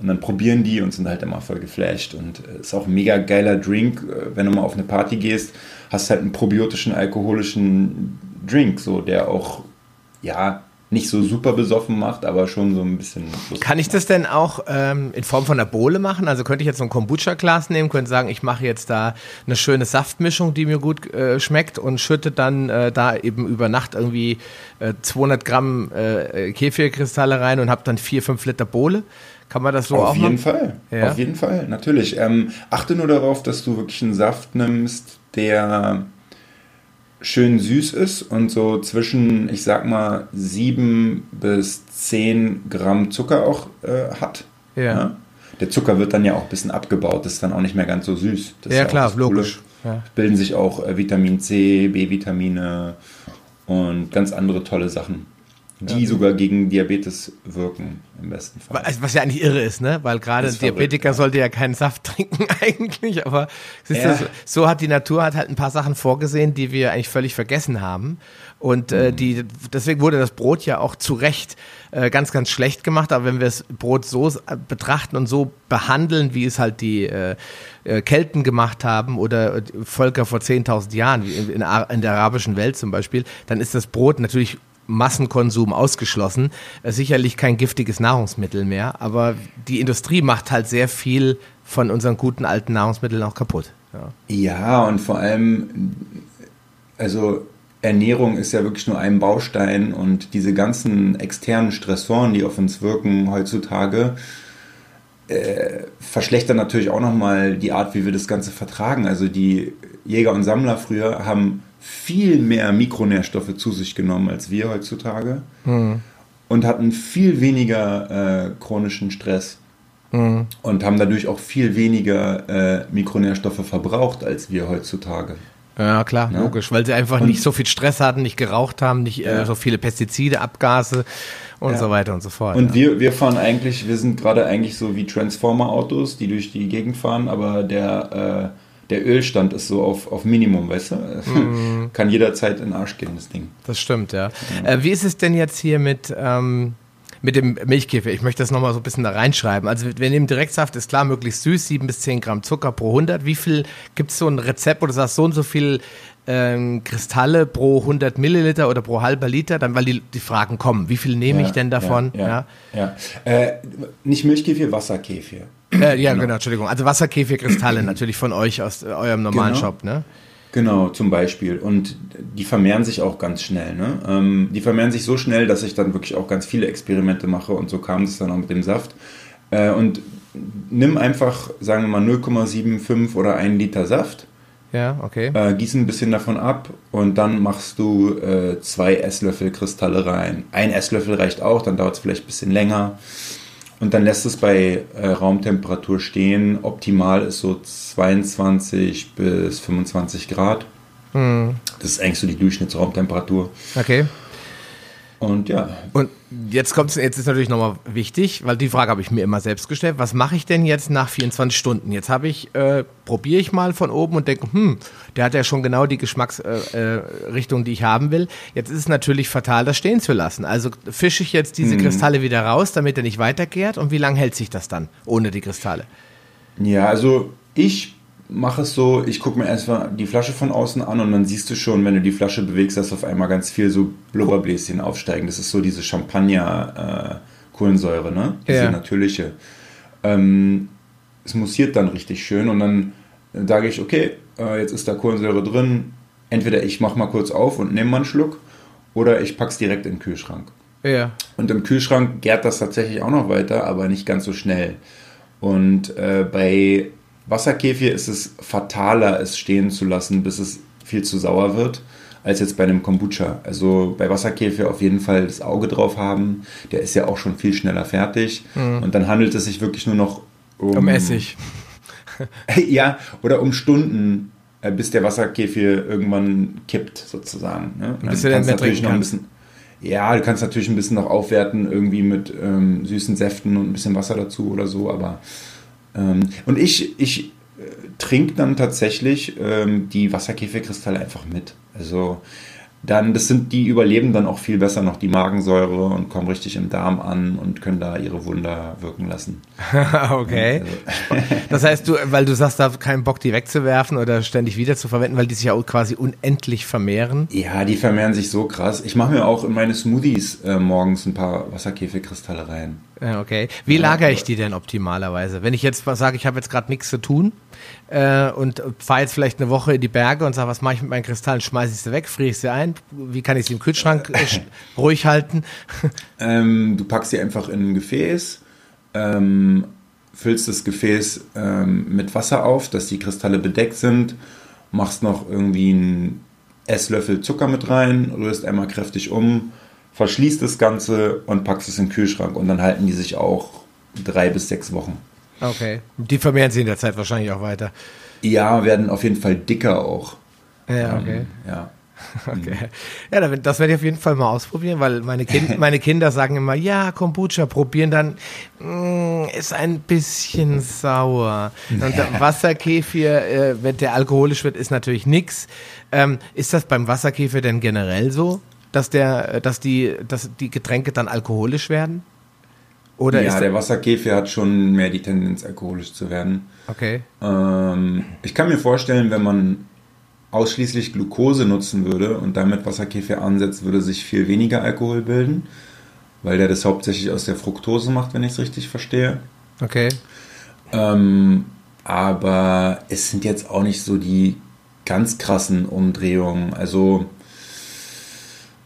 [SPEAKER 2] Und dann probieren die und sind halt immer voll geflasht. Und es äh, ist auch ein mega geiler Drink. Äh, wenn du mal auf eine Party gehst, hast halt einen probiotischen, alkoholischen Drink, so der auch, ja, nicht so super besoffen macht, aber schon so ein bisschen.
[SPEAKER 1] Kann ich das denn auch ähm, in Form von einer Bohle machen? Also könnte ich jetzt so ein Kombucha-Glas nehmen, könnte sagen, ich mache jetzt da eine schöne Saftmischung, die mir gut äh, schmeckt und schütte dann äh, da eben über Nacht irgendwie äh, 200 Gramm äh, Kefirkristalle rein und habe dann 4, 5 Liter Bohle. Kann man das so
[SPEAKER 2] Auf
[SPEAKER 1] auch
[SPEAKER 2] jeden machen? Fall. Ja? Auf jeden Fall, natürlich. Ähm, achte nur darauf, dass du wirklich einen Saft nimmst, der schön süß ist und so zwischen, ich sag mal, sieben bis zehn Gramm Zucker auch äh, hat. Ja. ja. Der Zucker wird dann ja auch ein bisschen abgebaut, ist dann auch nicht mehr ganz so süß. Das
[SPEAKER 1] ja, klar, logisch.
[SPEAKER 2] Ja. Bilden sich auch äh, Vitamin C, B-Vitamine und ganz andere tolle Sachen die ja. sogar gegen Diabetes wirken, im besten Fall.
[SPEAKER 1] Was ja eigentlich irre ist, ne? Weil gerade ein Diabetiker sollte ja keinen Saft trinken eigentlich, aber ja. du, so hat die Natur hat halt ein paar Sachen vorgesehen, die wir eigentlich völlig vergessen haben. Und äh, mhm. die, deswegen wurde das Brot ja auch zu Recht äh, ganz, ganz schlecht gemacht. Aber wenn wir das Brot so betrachten und so behandeln, wie es halt die äh, äh Kelten gemacht haben oder Völker vor 10.000 Jahren, wie in, in der arabischen Welt zum Beispiel, dann ist das Brot natürlich Massenkonsum ausgeschlossen. Äh, sicherlich kein giftiges Nahrungsmittel mehr, aber die Industrie macht halt sehr viel von unseren guten alten Nahrungsmitteln auch kaputt.
[SPEAKER 2] Ja, ja und vor allem, also Ernährung ist ja wirklich nur ein Baustein und diese ganzen externen Stressoren, die auf uns wirken heutzutage, äh, verschlechtern natürlich auch nochmal die Art, wie wir das Ganze vertragen. Also die Jäger und Sammler früher haben viel mehr Mikronährstoffe zu sich genommen als wir heutzutage mhm. und hatten viel weniger äh, chronischen Stress mhm. und haben dadurch auch viel weniger äh, Mikronährstoffe verbraucht als wir heutzutage.
[SPEAKER 1] Ja, klar, ja? logisch, weil sie einfach und, nicht so viel Stress hatten, nicht geraucht haben, nicht äh, ja. äh, so viele Pestizide, Abgase und ja. so weiter und so fort.
[SPEAKER 2] Und wir, wir fahren eigentlich, wir sind gerade eigentlich so wie Transformer-Autos, die durch die Gegend fahren, aber der äh, der Ölstand ist so auf, auf Minimum, weißt du? Mm. Kann jederzeit in den Arsch gehen, das Ding.
[SPEAKER 1] Das stimmt, ja. ja. Äh, wie ist es denn jetzt hier mit, ähm, mit dem Milchkäfer? Ich möchte das nochmal so ein bisschen da reinschreiben. Also wir nehmen Direktsaft, ist klar, möglichst süß, 7 bis 10 Gramm Zucker pro 100. Wie viel, gibt es so ein Rezept, wo du sagst, so und so viel ähm, Kristalle pro 100 Milliliter oder pro halber Liter, dann weil die, die Fragen kommen, wie viel nehme ja, ich denn davon?
[SPEAKER 2] Ja, ja, ja. Äh, nicht Milchkäfer, Wasserkäfer.
[SPEAKER 1] Äh, ja, genau. genau. Entschuldigung. Also Wasserkäferkristalle natürlich von euch aus äh, eurem normalen
[SPEAKER 2] genau.
[SPEAKER 1] Shop, ne?
[SPEAKER 2] Genau, zum Beispiel. Und die vermehren sich auch ganz schnell. Ne? Ähm, die vermehren sich so schnell, dass ich dann wirklich auch ganz viele Experimente mache und so kam es dann auch mit dem Saft. Äh, und nimm einfach, sagen wir mal, 0,75 oder 1 Liter Saft.
[SPEAKER 1] Ja, okay.
[SPEAKER 2] Äh, gieß ein bisschen davon ab und dann machst du äh, zwei Esslöffel Kristalle rein. Ein Esslöffel reicht auch, dann dauert es vielleicht ein bisschen länger. Und dann lässt es bei äh, Raumtemperatur stehen. Optimal ist so 22 bis 25 Grad. Mhm. Das ist eigentlich so die Durchschnittsraumtemperatur.
[SPEAKER 1] Okay.
[SPEAKER 2] Und ja.
[SPEAKER 1] Und jetzt kommt jetzt ist natürlich nochmal wichtig, weil die Frage habe ich mir immer selbst gestellt. Was mache ich denn jetzt nach 24 Stunden? Jetzt habe ich, äh, probiere ich mal von oben und denke, hm, der hat ja schon genau die Geschmacksrichtung, äh, äh, die ich haben will. Jetzt ist es natürlich fatal, das stehen zu lassen. Also fische ich jetzt diese mhm. Kristalle wieder raus, damit er nicht weiterkehrt. Und wie lange hält sich das dann ohne die Kristalle?
[SPEAKER 2] Ja, also ich mache es so, ich gucke mir erstmal die Flasche von außen an und dann siehst du schon, wenn du die Flasche bewegst, dass auf einmal ganz viel so Blubberbläschen aufsteigen. Das ist so diese Champagner-Kohlensäure, äh, ne? Diese ja. natürliche. Ähm, es mussiert dann richtig schön und dann sage ich, okay, äh, jetzt ist da Kohlensäure drin. Entweder ich mache mal kurz auf und nehme mal einen Schluck oder ich packe es direkt in den Kühlschrank.
[SPEAKER 1] Ja.
[SPEAKER 2] Und im Kühlschrank gärt das tatsächlich auch noch weiter, aber nicht ganz so schnell. Und äh, bei Wasserkäfir ist es fataler, es stehen zu lassen, bis es viel zu sauer wird, als jetzt bei einem Kombucha. Also bei Wasserkäfir auf jeden Fall das Auge drauf haben. Der ist ja auch schon viel schneller fertig. Mhm. Und dann handelt es sich wirklich nur noch
[SPEAKER 1] um, um Essig.
[SPEAKER 2] ja, oder um Stunden, äh, bis der Wasserkäfir irgendwann kippt, sozusagen. Ne?
[SPEAKER 1] Bis du kannst natürlich noch ein bisschen.
[SPEAKER 2] Ja, du kannst natürlich ein bisschen noch aufwerten, irgendwie mit ähm, süßen Säften und ein bisschen Wasser dazu oder so, aber ähm, und ich, ich äh, trinke dann tatsächlich ähm, die Wasserkäferkristalle einfach mit. Also dann, das sind, die überleben dann auch viel besser noch die Magensäure und kommen richtig im Darm an und können da ihre Wunder wirken lassen.
[SPEAKER 1] okay. Also. das heißt, du, weil du sagst, da keinen Bock, die wegzuwerfen oder ständig wieder zu verwenden, weil die sich ja auch quasi unendlich vermehren.
[SPEAKER 2] Ja, die vermehren sich so krass. Ich mache mir auch in meine Smoothies äh, morgens ein paar Wasserkäferkristalle rein.
[SPEAKER 1] Okay. Wie lagere ich die denn optimalerweise? Wenn ich jetzt sage, ich habe jetzt gerade nichts zu tun, äh, und fahre jetzt vielleicht eine Woche in die Berge und sage, was mache ich mit meinen Kristallen? Schmeiße ich sie weg, friere ich sie ein? Wie kann ich sie im Kühlschrank äh, ruhig halten?
[SPEAKER 2] Ähm, du packst sie einfach in ein Gefäß, ähm, füllst das Gefäß ähm, mit Wasser auf, dass die Kristalle bedeckt sind, machst noch irgendwie einen Esslöffel Zucker mit rein, rührst einmal kräftig um, verschließt das Ganze und packst es in den Kühlschrank und dann halten die sich auch drei bis sechs Wochen.
[SPEAKER 1] Okay. Die vermehren sich in der Zeit wahrscheinlich auch weiter.
[SPEAKER 2] Ja, werden auf jeden Fall dicker auch.
[SPEAKER 1] Ja, okay. Ähm,
[SPEAKER 2] ja.
[SPEAKER 1] Okay. Ja, das werde ich auf jeden Fall mal ausprobieren, weil meine, kind, meine Kinder sagen immer, ja, Kombucha probieren, dann mm, ist ein bisschen sauer. Und Wasserkäfer, äh, wenn der alkoholisch wird, ist natürlich nichts. Ähm, ist das beim Wasserkäfer denn generell so, dass der, dass die, dass die Getränke dann alkoholisch werden?
[SPEAKER 2] Oder ja, der Wasserkäfer hat schon mehr die Tendenz, alkoholisch zu werden.
[SPEAKER 1] Okay.
[SPEAKER 2] Ähm, ich kann mir vorstellen, wenn man ausschließlich Glucose nutzen würde und damit Wasserkäfer ansetzt, würde sich viel weniger Alkohol bilden, weil der das hauptsächlich aus der Fructose macht, wenn ich es richtig verstehe.
[SPEAKER 1] Okay.
[SPEAKER 2] Ähm, aber es sind jetzt auch nicht so die ganz krassen Umdrehungen. Also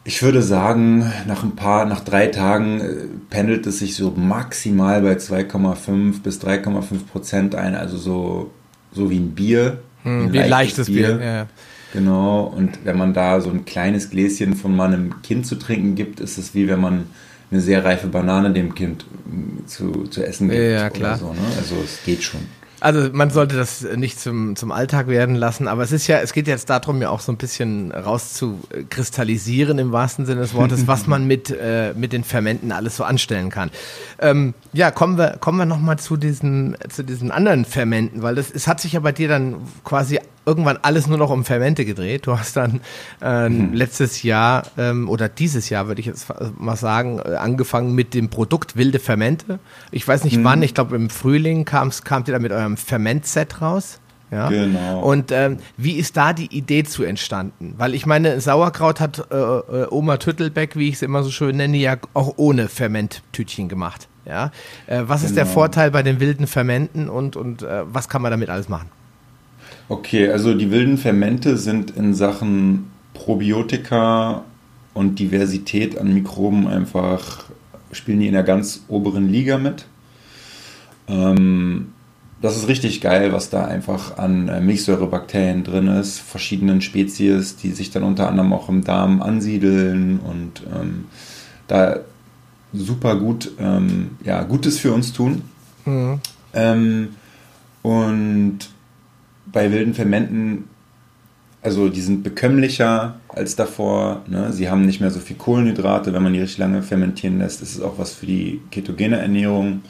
[SPEAKER 2] ich würde sagen, nach ein paar, nach drei Tagen äh, pendelt es sich so maximal bei 2,5 bis 3,5 Prozent ein, also so, so wie ein Bier.
[SPEAKER 1] Hm, ein wie ein leichtes Bier. Bier. Ja.
[SPEAKER 2] Genau, und wenn man da so ein kleines Gläschen von meinem Kind zu trinken gibt, ist es wie wenn man eine sehr reife Banane dem Kind äh, zu, zu essen gibt.
[SPEAKER 1] Ja, klar.
[SPEAKER 2] So, ne? Also es geht schon.
[SPEAKER 1] Also man sollte das nicht zum, zum Alltag werden lassen, aber es ist ja, es geht jetzt darum, ja auch so ein bisschen rauszukristallisieren im wahrsten Sinne des Wortes, was man mit, äh, mit den Fermenten alles so anstellen kann. Ähm, ja, kommen wir, kommen wir nochmal zu diesen, zu diesen anderen Fermenten, weil das, es hat sich ja bei dir dann quasi irgendwann alles nur noch um Fermente gedreht. Du hast dann äh, mhm. letztes Jahr ähm, oder dieses Jahr, würde ich jetzt mal sagen, äh, angefangen mit dem Produkt wilde Fermente. Ich weiß nicht mhm. wann, ich glaube im Frühling kam's, kamt ihr da mit eurem Fermentset raus. Ja?
[SPEAKER 2] Genau.
[SPEAKER 1] Und ähm, wie ist da die Idee zu entstanden? Weil ich meine, Sauerkraut hat äh, äh Oma Tüttelbeck, wie ich es immer so schön nenne, ja auch ohne Fermenttütchen gemacht. Ja? Äh, was genau. ist der genau. Vorteil bei den wilden Fermenten und, und äh, was kann man damit alles machen?
[SPEAKER 2] Okay, also die wilden Fermente sind in Sachen Probiotika und Diversität an Mikroben einfach, spielen die in der ganz oberen Liga mit. Ähm, das ist richtig geil, was da einfach an äh, Milchsäurebakterien drin ist, verschiedenen Spezies, die sich dann unter anderem auch im Darm ansiedeln und ähm, da super gut, ähm, ja, Gutes für uns tun. Mhm. Ähm, und bei wilden Fermenten also die sind bekömmlicher als davor. Ne? Sie haben nicht mehr so viel Kohlenhydrate, wenn man die richtig lange fermentieren lässt. Ist auch was für die ketogene Ernährung.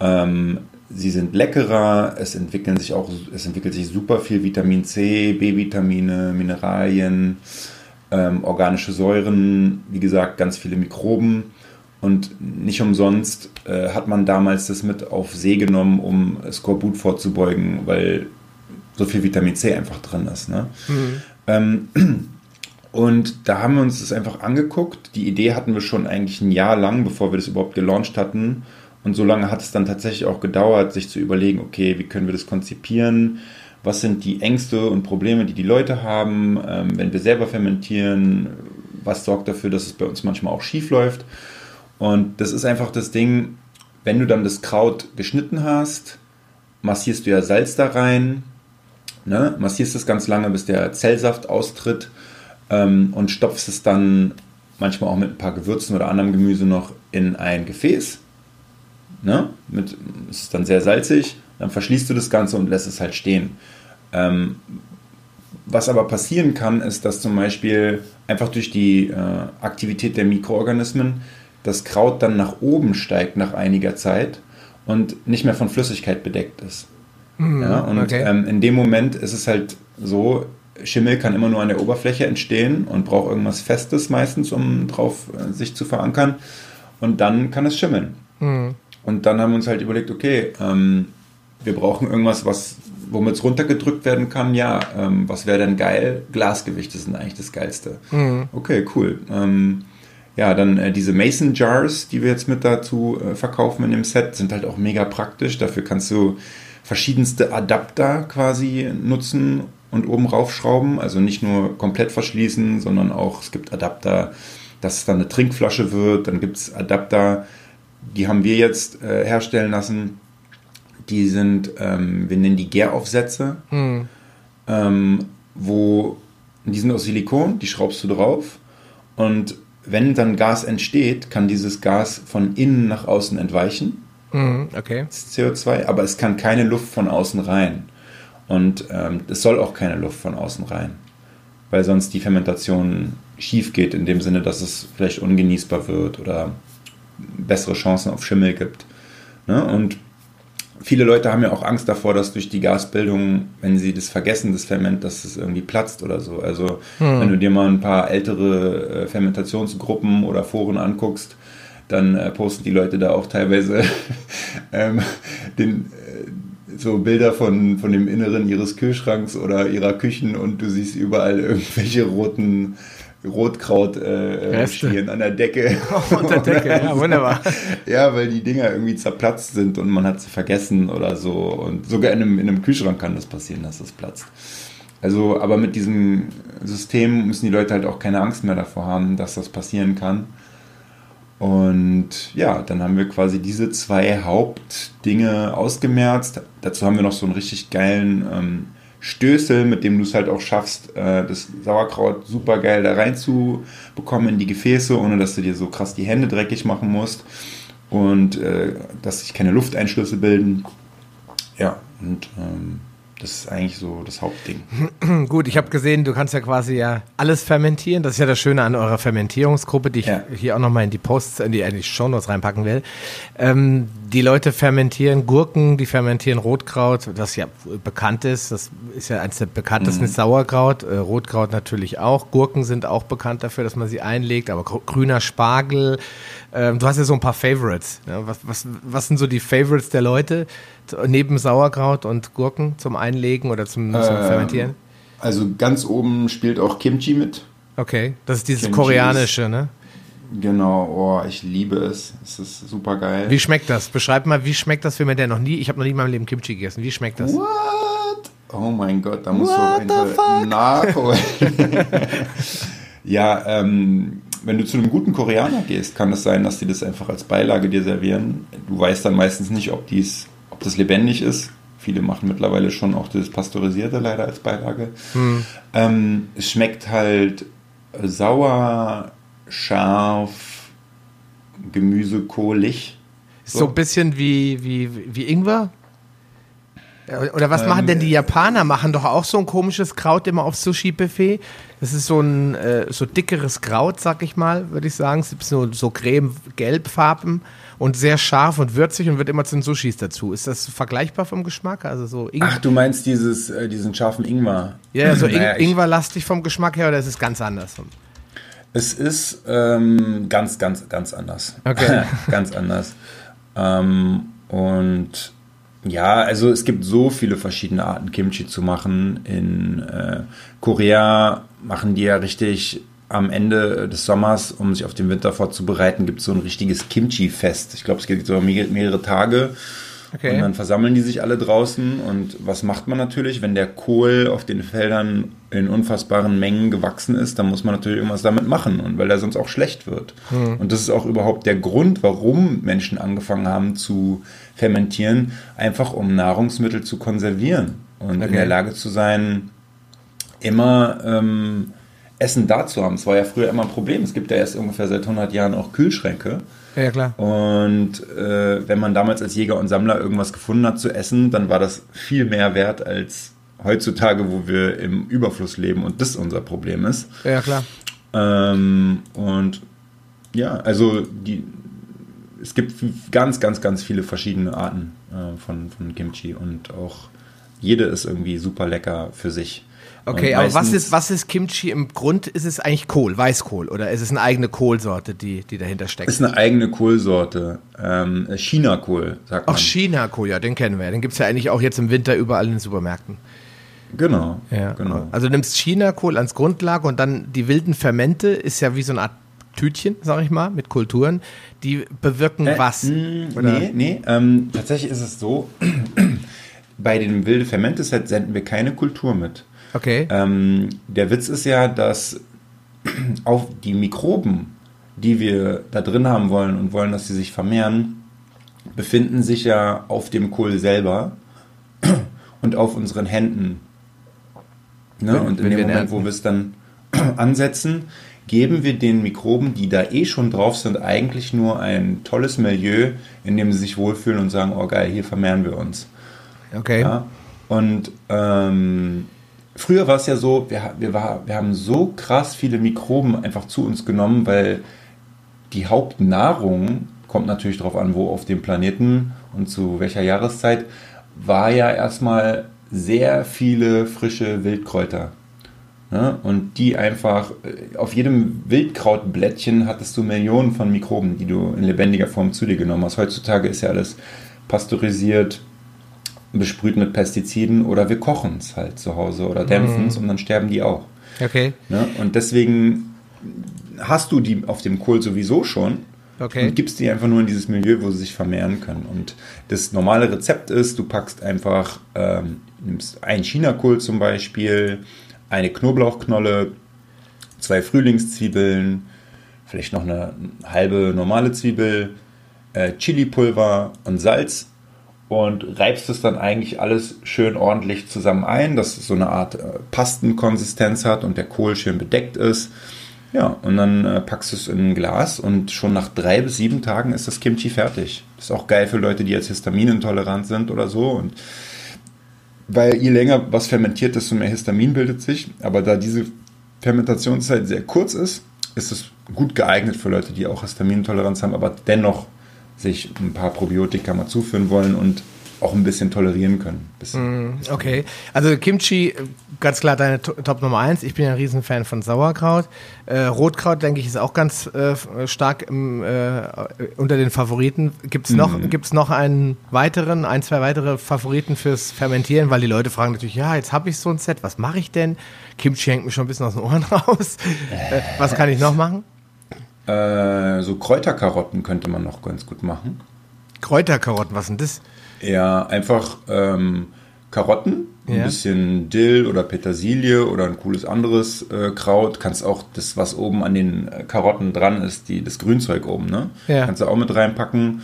[SPEAKER 2] Ähm, sie sind leckerer, es entwickeln sich auch, es entwickelt sich super viel Vitamin C, B-Vitamine, Mineralien, ähm, organische Säuren, wie gesagt, ganz viele Mikroben. Und nicht umsonst äh, hat man damals das mit auf See genommen, um Skorbut vorzubeugen, weil so viel Vitamin C einfach drin ist. Ne? Mhm. Ähm, und da haben wir uns das einfach angeguckt. Die Idee hatten wir schon eigentlich ein Jahr lang, bevor wir das überhaupt gelauncht hatten. Und so lange hat es dann tatsächlich auch gedauert, sich zu überlegen, okay, wie können wir das konzipieren? Was sind die Ängste und Probleme, die die Leute haben, ähm, wenn wir selber fermentieren? Was sorgt dafür, dass es bei uns manchmal auch schief läuft? Und das ist einfach das Ding, wenn du dann das Kraut geschnitten hast, massierst du ja Salz da rein, Ne? Massierst es ganz lange, bis der Zellsaft austritt ähm, und stopfst es dann manchmal auch mit ein paar Gewürzen oder anderem Gemüse noch in ein Gefäß. Ne? Mit, es ist dann sehr salzig. Dann verschließt du das Ganze und lässt es halt stehen. Ähm, was aber passieren kann, ist, dass zum Beispiel einfach durch die äh, Aktivität der Mikroorganismen das Kraut dann nach oben steigt nach einiger Zeit und nicht mehr von Flüssigkeit bedeckt ist. Mhm, ja, und okay. ähm, in dem Moment ist es halt so, Schimmel kann immer nur an der Oberfläche entstehen und braucht irgendwas Festes meistens, um drauf äh, sich zu verankern. Und dann kann es schimmeln. Mhm. Und dann haben wir uns halt überlegt, okay, ähm, wir brauchen irgendwas, was, womit es runtergedrückt werden kann. Ja, ähm, was wäre denn geil? Glasgewichte sind eigentlich das Geilste. Mhm. Okay, cool. Ähm, ja, dann äh, diese Mason Jars, die wir jetzt mit dazu äh, verkaufen in dem Set, sind halt auch mega praktisch. Dafür kannst du verschiedenste Adapter quasi nutzen und oben raufschrauben. Also nicht nur komplett verschließen, sondern auch, es gibt Adapter, dass es dann eine Trinkflasche wird. Dann gibt es Adapter, die haben wir jetzt äh, herstellen lassen. Die sind, ähm, wir nennen die Gäraufsätze, mhm. ähm, wo, die sind aus Silikon, die schraubst du drauf. Und wenn dann Gas entsteht, kann dieses Gas von innen nach außen entweichen.
[SPEAKER 1] Mhm, okay.
[SPEAKER 2] CO2, aber es kann keine Luft von außen rein. Und ähm, es soll auch keine Luft von außen rein, weil sonst die Fermentation schief geht, in dem Sinne, dass es vielleicht ungenießbar wird oder bessere Chancen auf Schimmel gibt. Ne? Und viele Leute haben ja auch Angst davor, dass durch die Gasbildung, wenn sie das vergessen, das Ferment, dass es irgendwie platzt oder so. Also hm. wenn du dir mal ein paar ältere äh, Fermentationsgruppen oder Foren anguckst, dann äh, posten die Leute da auch teilweise ähm, den, äh, so Bilder von, von dem Inneren ihres Kühlschranks oder ihrer Küchen und du siehst überall irgendwelche roten Rotkraut äh, stehen an der Decke.
[SPEAKER 1] Oh, unter Decke, ja, wunderbar.
[SPEAKER 2] ja, weil die Dinger irgendwie zerplatzt sind und man hat sie vergessen oder so. Und sogar in einem, in einem Kühlschrank kann das passieren, dass das platzt. Also, aber mit diesem System müssen die Leute halt auch keine Angst mehr davor haben, dass das passieren kann. Und ja, dann haben wir quasi diese zwei Hauptdinge ausgemerzt. Dazu haben wir noch so einen richtig geilen ähm, Stößel, mit dem du es halt auch schaffst, äh, das Sauerkraut super geil da reinzubekommen in die Gefäße, ohne dass du dir so krass die Hände dreckig machen musst. Und äh, dass sich keine Lufteinschlüsse bilden. Ja, und ähm, das ist eigentlich so das Hauptding.
[SPEAKER 1] Gut, ich habe gesehen, du kannst ja quasi ja alles fermentieren. Das ist ja das Schöne an eurer Fermentierungsgruppe, die ich ja. hier auch nochmal in die Posts, in die, in die Shownotes reinpacken will. Ähm, die Leute fermentieren Gurken, die fermentieren Rotkraut, das ja bekannt ist. Das ist ja eines der bekanntesten mhm. Sauerkraut. Äh, Rotkraut natürlich auch. Gurken sind auch bekannt dafür, dass man sie einlegt, aber grüner Spargel. Ähm, du hast ja so ein paar Favorites. Ja, was, was, was sind so die Favorites der Leute? neben Sauerkraut und Gurken zum Einlegen oder zum, zum ähm, Fermentieren?
[SPEAKER 2] Also ganz oben spielt auch Kimchi mit.
[SPEAKER 1] Okay, das ist dieses Kimchi koreanische, ist, ne?
[SPEAKER 2] Genau, oh, ich liebe es. Es ist super geil.
[SPEAKER 1] Wie schmeckt das? Beschreib mal, wie schmeckt das für mich, der noch nie, ich habe noch nie in meinem Leben Kimchi gegessen. Wie schmeckt das?
[SPEAKER 2] What? Oh mein Gott, da musst What du nachholen. ja, ähm, wenn du zu einem guten Koreaner gehst, kann es sein, dass die das einfach als Beilage dir servieren. Du weißt dann meistens nicht, ob die es ob das lebendig ist. Viele machen mittlerweile schon auch das Pasteurisierte leider als Beilage. Hm. Ähm, es schmeckt halt sauer, scharf, gemüsekohlig.
[SPEAKER 1] So. so ein bisschen wie, wie, wie Ingwer? Oder was ähm, machen denn die Japaner? Machen doch auch so ein komisches Kraut immer auf Sushi-Buffet. Das ist so ein äh, so dickeres Kraut, sag ich mal, würde ich sagen. Es gibt so, so creme-gelbfarben und sehr scharf und würzig und wird immer zu den Sushis dazu. Ist das vergleichbar vom Geschmack? Also so
[SPEAKER 2] Ing Ach, du meinst dieses, äh, diesen scharfen Ingwer?
[SPEAKER 1] Ja, so naja, In Ingwer-lastig vom Geschmack her oder ist es ganz anders?
[SPEAKER 2] Es ist ähm, ganz, ganz, ganz anders. Okay. ganz anders. Ähm, und ja, also es gibt so viele verschiedene Arten, Kimchi zu machen. In äh, Korea machen die ja richtig am Ende des Sommers, um sich auf den Winter vorzubereiten, gibt es so ein richtiges Kimchi-Fest. Ich glaube, es geht so mehrere Tage. Okay. Und dann versammeln die sich alle draußen. Und was macht man natürlich, wenn der Kohl auf den Feldern in unfassbaren Mengen gewachsen ist? Dann muss man natürlich irgendwas damit machen. Und weil er sonst auch schlecht wird. Hm. Und das ist auch überhaupt der Grund, warum Menschen angefangen haben zu fermentieren, einfach um Nahrungsmittel zu konservieren und okay. in der Lage zu sein, immer ähm, Essen da zu haben. Es war ja früher immer ein Problem. Es gibt ja erst ungefähr seit 100 Jahren auch Kühlschränke.
[SPEAKER 1] Ja, klar.
[SPEAKER 2] Und äh, wenn man damals als Jäger und Sammler irgendwas gefunden hat zu essen, dann war das viel mehr wert als heutzutage, wo wir im Überfluss leben und das unser Problem ist.
[SPEAKER 1] Ja, klar.
[SPEAKER 2] Ähm, und ja, also die, es gibt ganz, ganz, ganz viele verschiedene Arten äh, von, von Kimchi und auch jede ist irgendwie super lecker für sich.
[SPEAKER 1] Okay, aber was ist, was ist Kimchi im Grund? Ist es eigentlich Kohl, Weißkohl oder ist es eine eigene Kohlsorte, die, die dahinter steckt?
[SPEAKER 2] Ist eine eigene Kohlsorte. Ähm, China-Kohl,
[SPEAKER 1] sagt man. Ach, China-Kohl, ja, den kennen wir. Den gibt es ja eigentlich auch jetzt im Winter überall in den Supermärkten.
[SPEAKER 2] Genau,
[SPEAKER 1] ja, genau. Also du nimmst China-Kohl als Grundlage und dann die wilden Fermente ist ja wie so eine Art Tütchen, sag ich mal, mit Kulturen. Die bewirken äh, was?
[SPEAKER 2] Mh, oder? Nee, nee. Ähm, tatsächlich ist es so, bei dem wilde Fermente-Set senden wir keine Kultur mit.
[SPEAKER 1] Okay.
[SPEAKER 2] Ähm, der Witz ist ja, dass auf die Mikroben, die wir da drin haben wollen und wollen, dass sie sich vermehren, befinden sich ja auf dem Kohl selber und auf unseren Händen. Ne? und in dem Moment, wo wir es dann ansetzen, geben wir den Mikroben, die da eh schon drauf sind, eigentlich nur ein tolles Milieu, in dem sie sich wohlfühlen und sagen, oh geil, hier vermehren wir uns.
[SPEAKER 1] Okay. Ja?
[SPEAKER 2] Und ähm, Früher war es ja so, wir, wir, war, wir haben so krass viele Mikroben einfach zu uns genommen, weil die Hauptnahrung, kommt natürlich darauf an, wo auf dem Planeten und zu welcher Jahreszeit, war ja erstmal sehr viele frische Wildkräuter. Ne? Und die einfach, äh, auf jedem Wildkrautblättchen hattest du Millionen von Mikroben, die du in lebendiger Form zu dir genommen hast. Heutzutage ist ja alles pasteurisiert, besprüht mit Pestiziden oder wir kochen es halt zu Hause oder dämpfen es mhm. und dann sterben die auch.
[SPEAKER 1] Okay.
[SPEAKER 2] Ne? Und deswegen hast du die auf dem Kohl sowieso schon okay. und gibst die einfach nur in dieses Milieu, wo sie sich vermehren können. Und das normale Rezept ist, du packst einfach, ähm, nimmst ein Chinakohl zum Beispiel, eine Knoblauchknolle, zwei Frühlingszwiebeln, vielleicht noch eine halbe normale Zwiebel, äh, Chilipulver und Salz und reibst es dann eigentlich alles schön ordentlich zusammen ein, dass es so eine Art äh, Pastenkonsistenz hat und der Kohl schön bedeckt ist. Ja, und dann äh, packst du es in ein Glas und schon nach drei bis sieben Tagen ist das Kimchi fertig. Ist auch geil für Leute, die jetzt histaminintolerant sind oder so. Und weil je länger was fermentiert, desto mehr Histamin bildet sich. Aber da diese Fermentationszeit sehr kurz ist, ist es gut geeignet für Leute, die auch Histaminintoleranz haben, aber dennoch sich ein paar Probiotika mal zuführen wollen und auch ein bisschen tolerieren können.
[SPEAKER 1] Mm, okay, also Kimchi, ganz klar deine Top Nummer eins. Ich bin ja ein Riesenfan von Sauerkraut. Äh, Rotkraut, denke ich, ist auch ganz äh, stark im, äh, unter den Favoriten. Gibt es noch, gibt's noch einen weiteren, ein, zwei weitere Favoriten fürs Fermentieren? Weil die Leute fragen natürlich, ja, jetzt habe ich so ein Set, was mache ich denn? Kimchi hängt mir schon ein bisschen aus den Ohren raus. Äh, was kann ich noch machen?
[SPEAKER 2] Äh, so Kräuterkarotten könnte man noch ganz gut machen.
[SPEAKER 1] Kräuterkarotten, was sind das?
[SPEAKER 2] Ja, einfach ähm, Karotten, ein bisschen Dill oder Petersilie oder ein cooles anderes äh, Kraut. Kannst auch das, was oben an den äh, Karotten dran ist, die, das Grünzeug oben, ne? Ja. Kannst du auch mit reinpacken.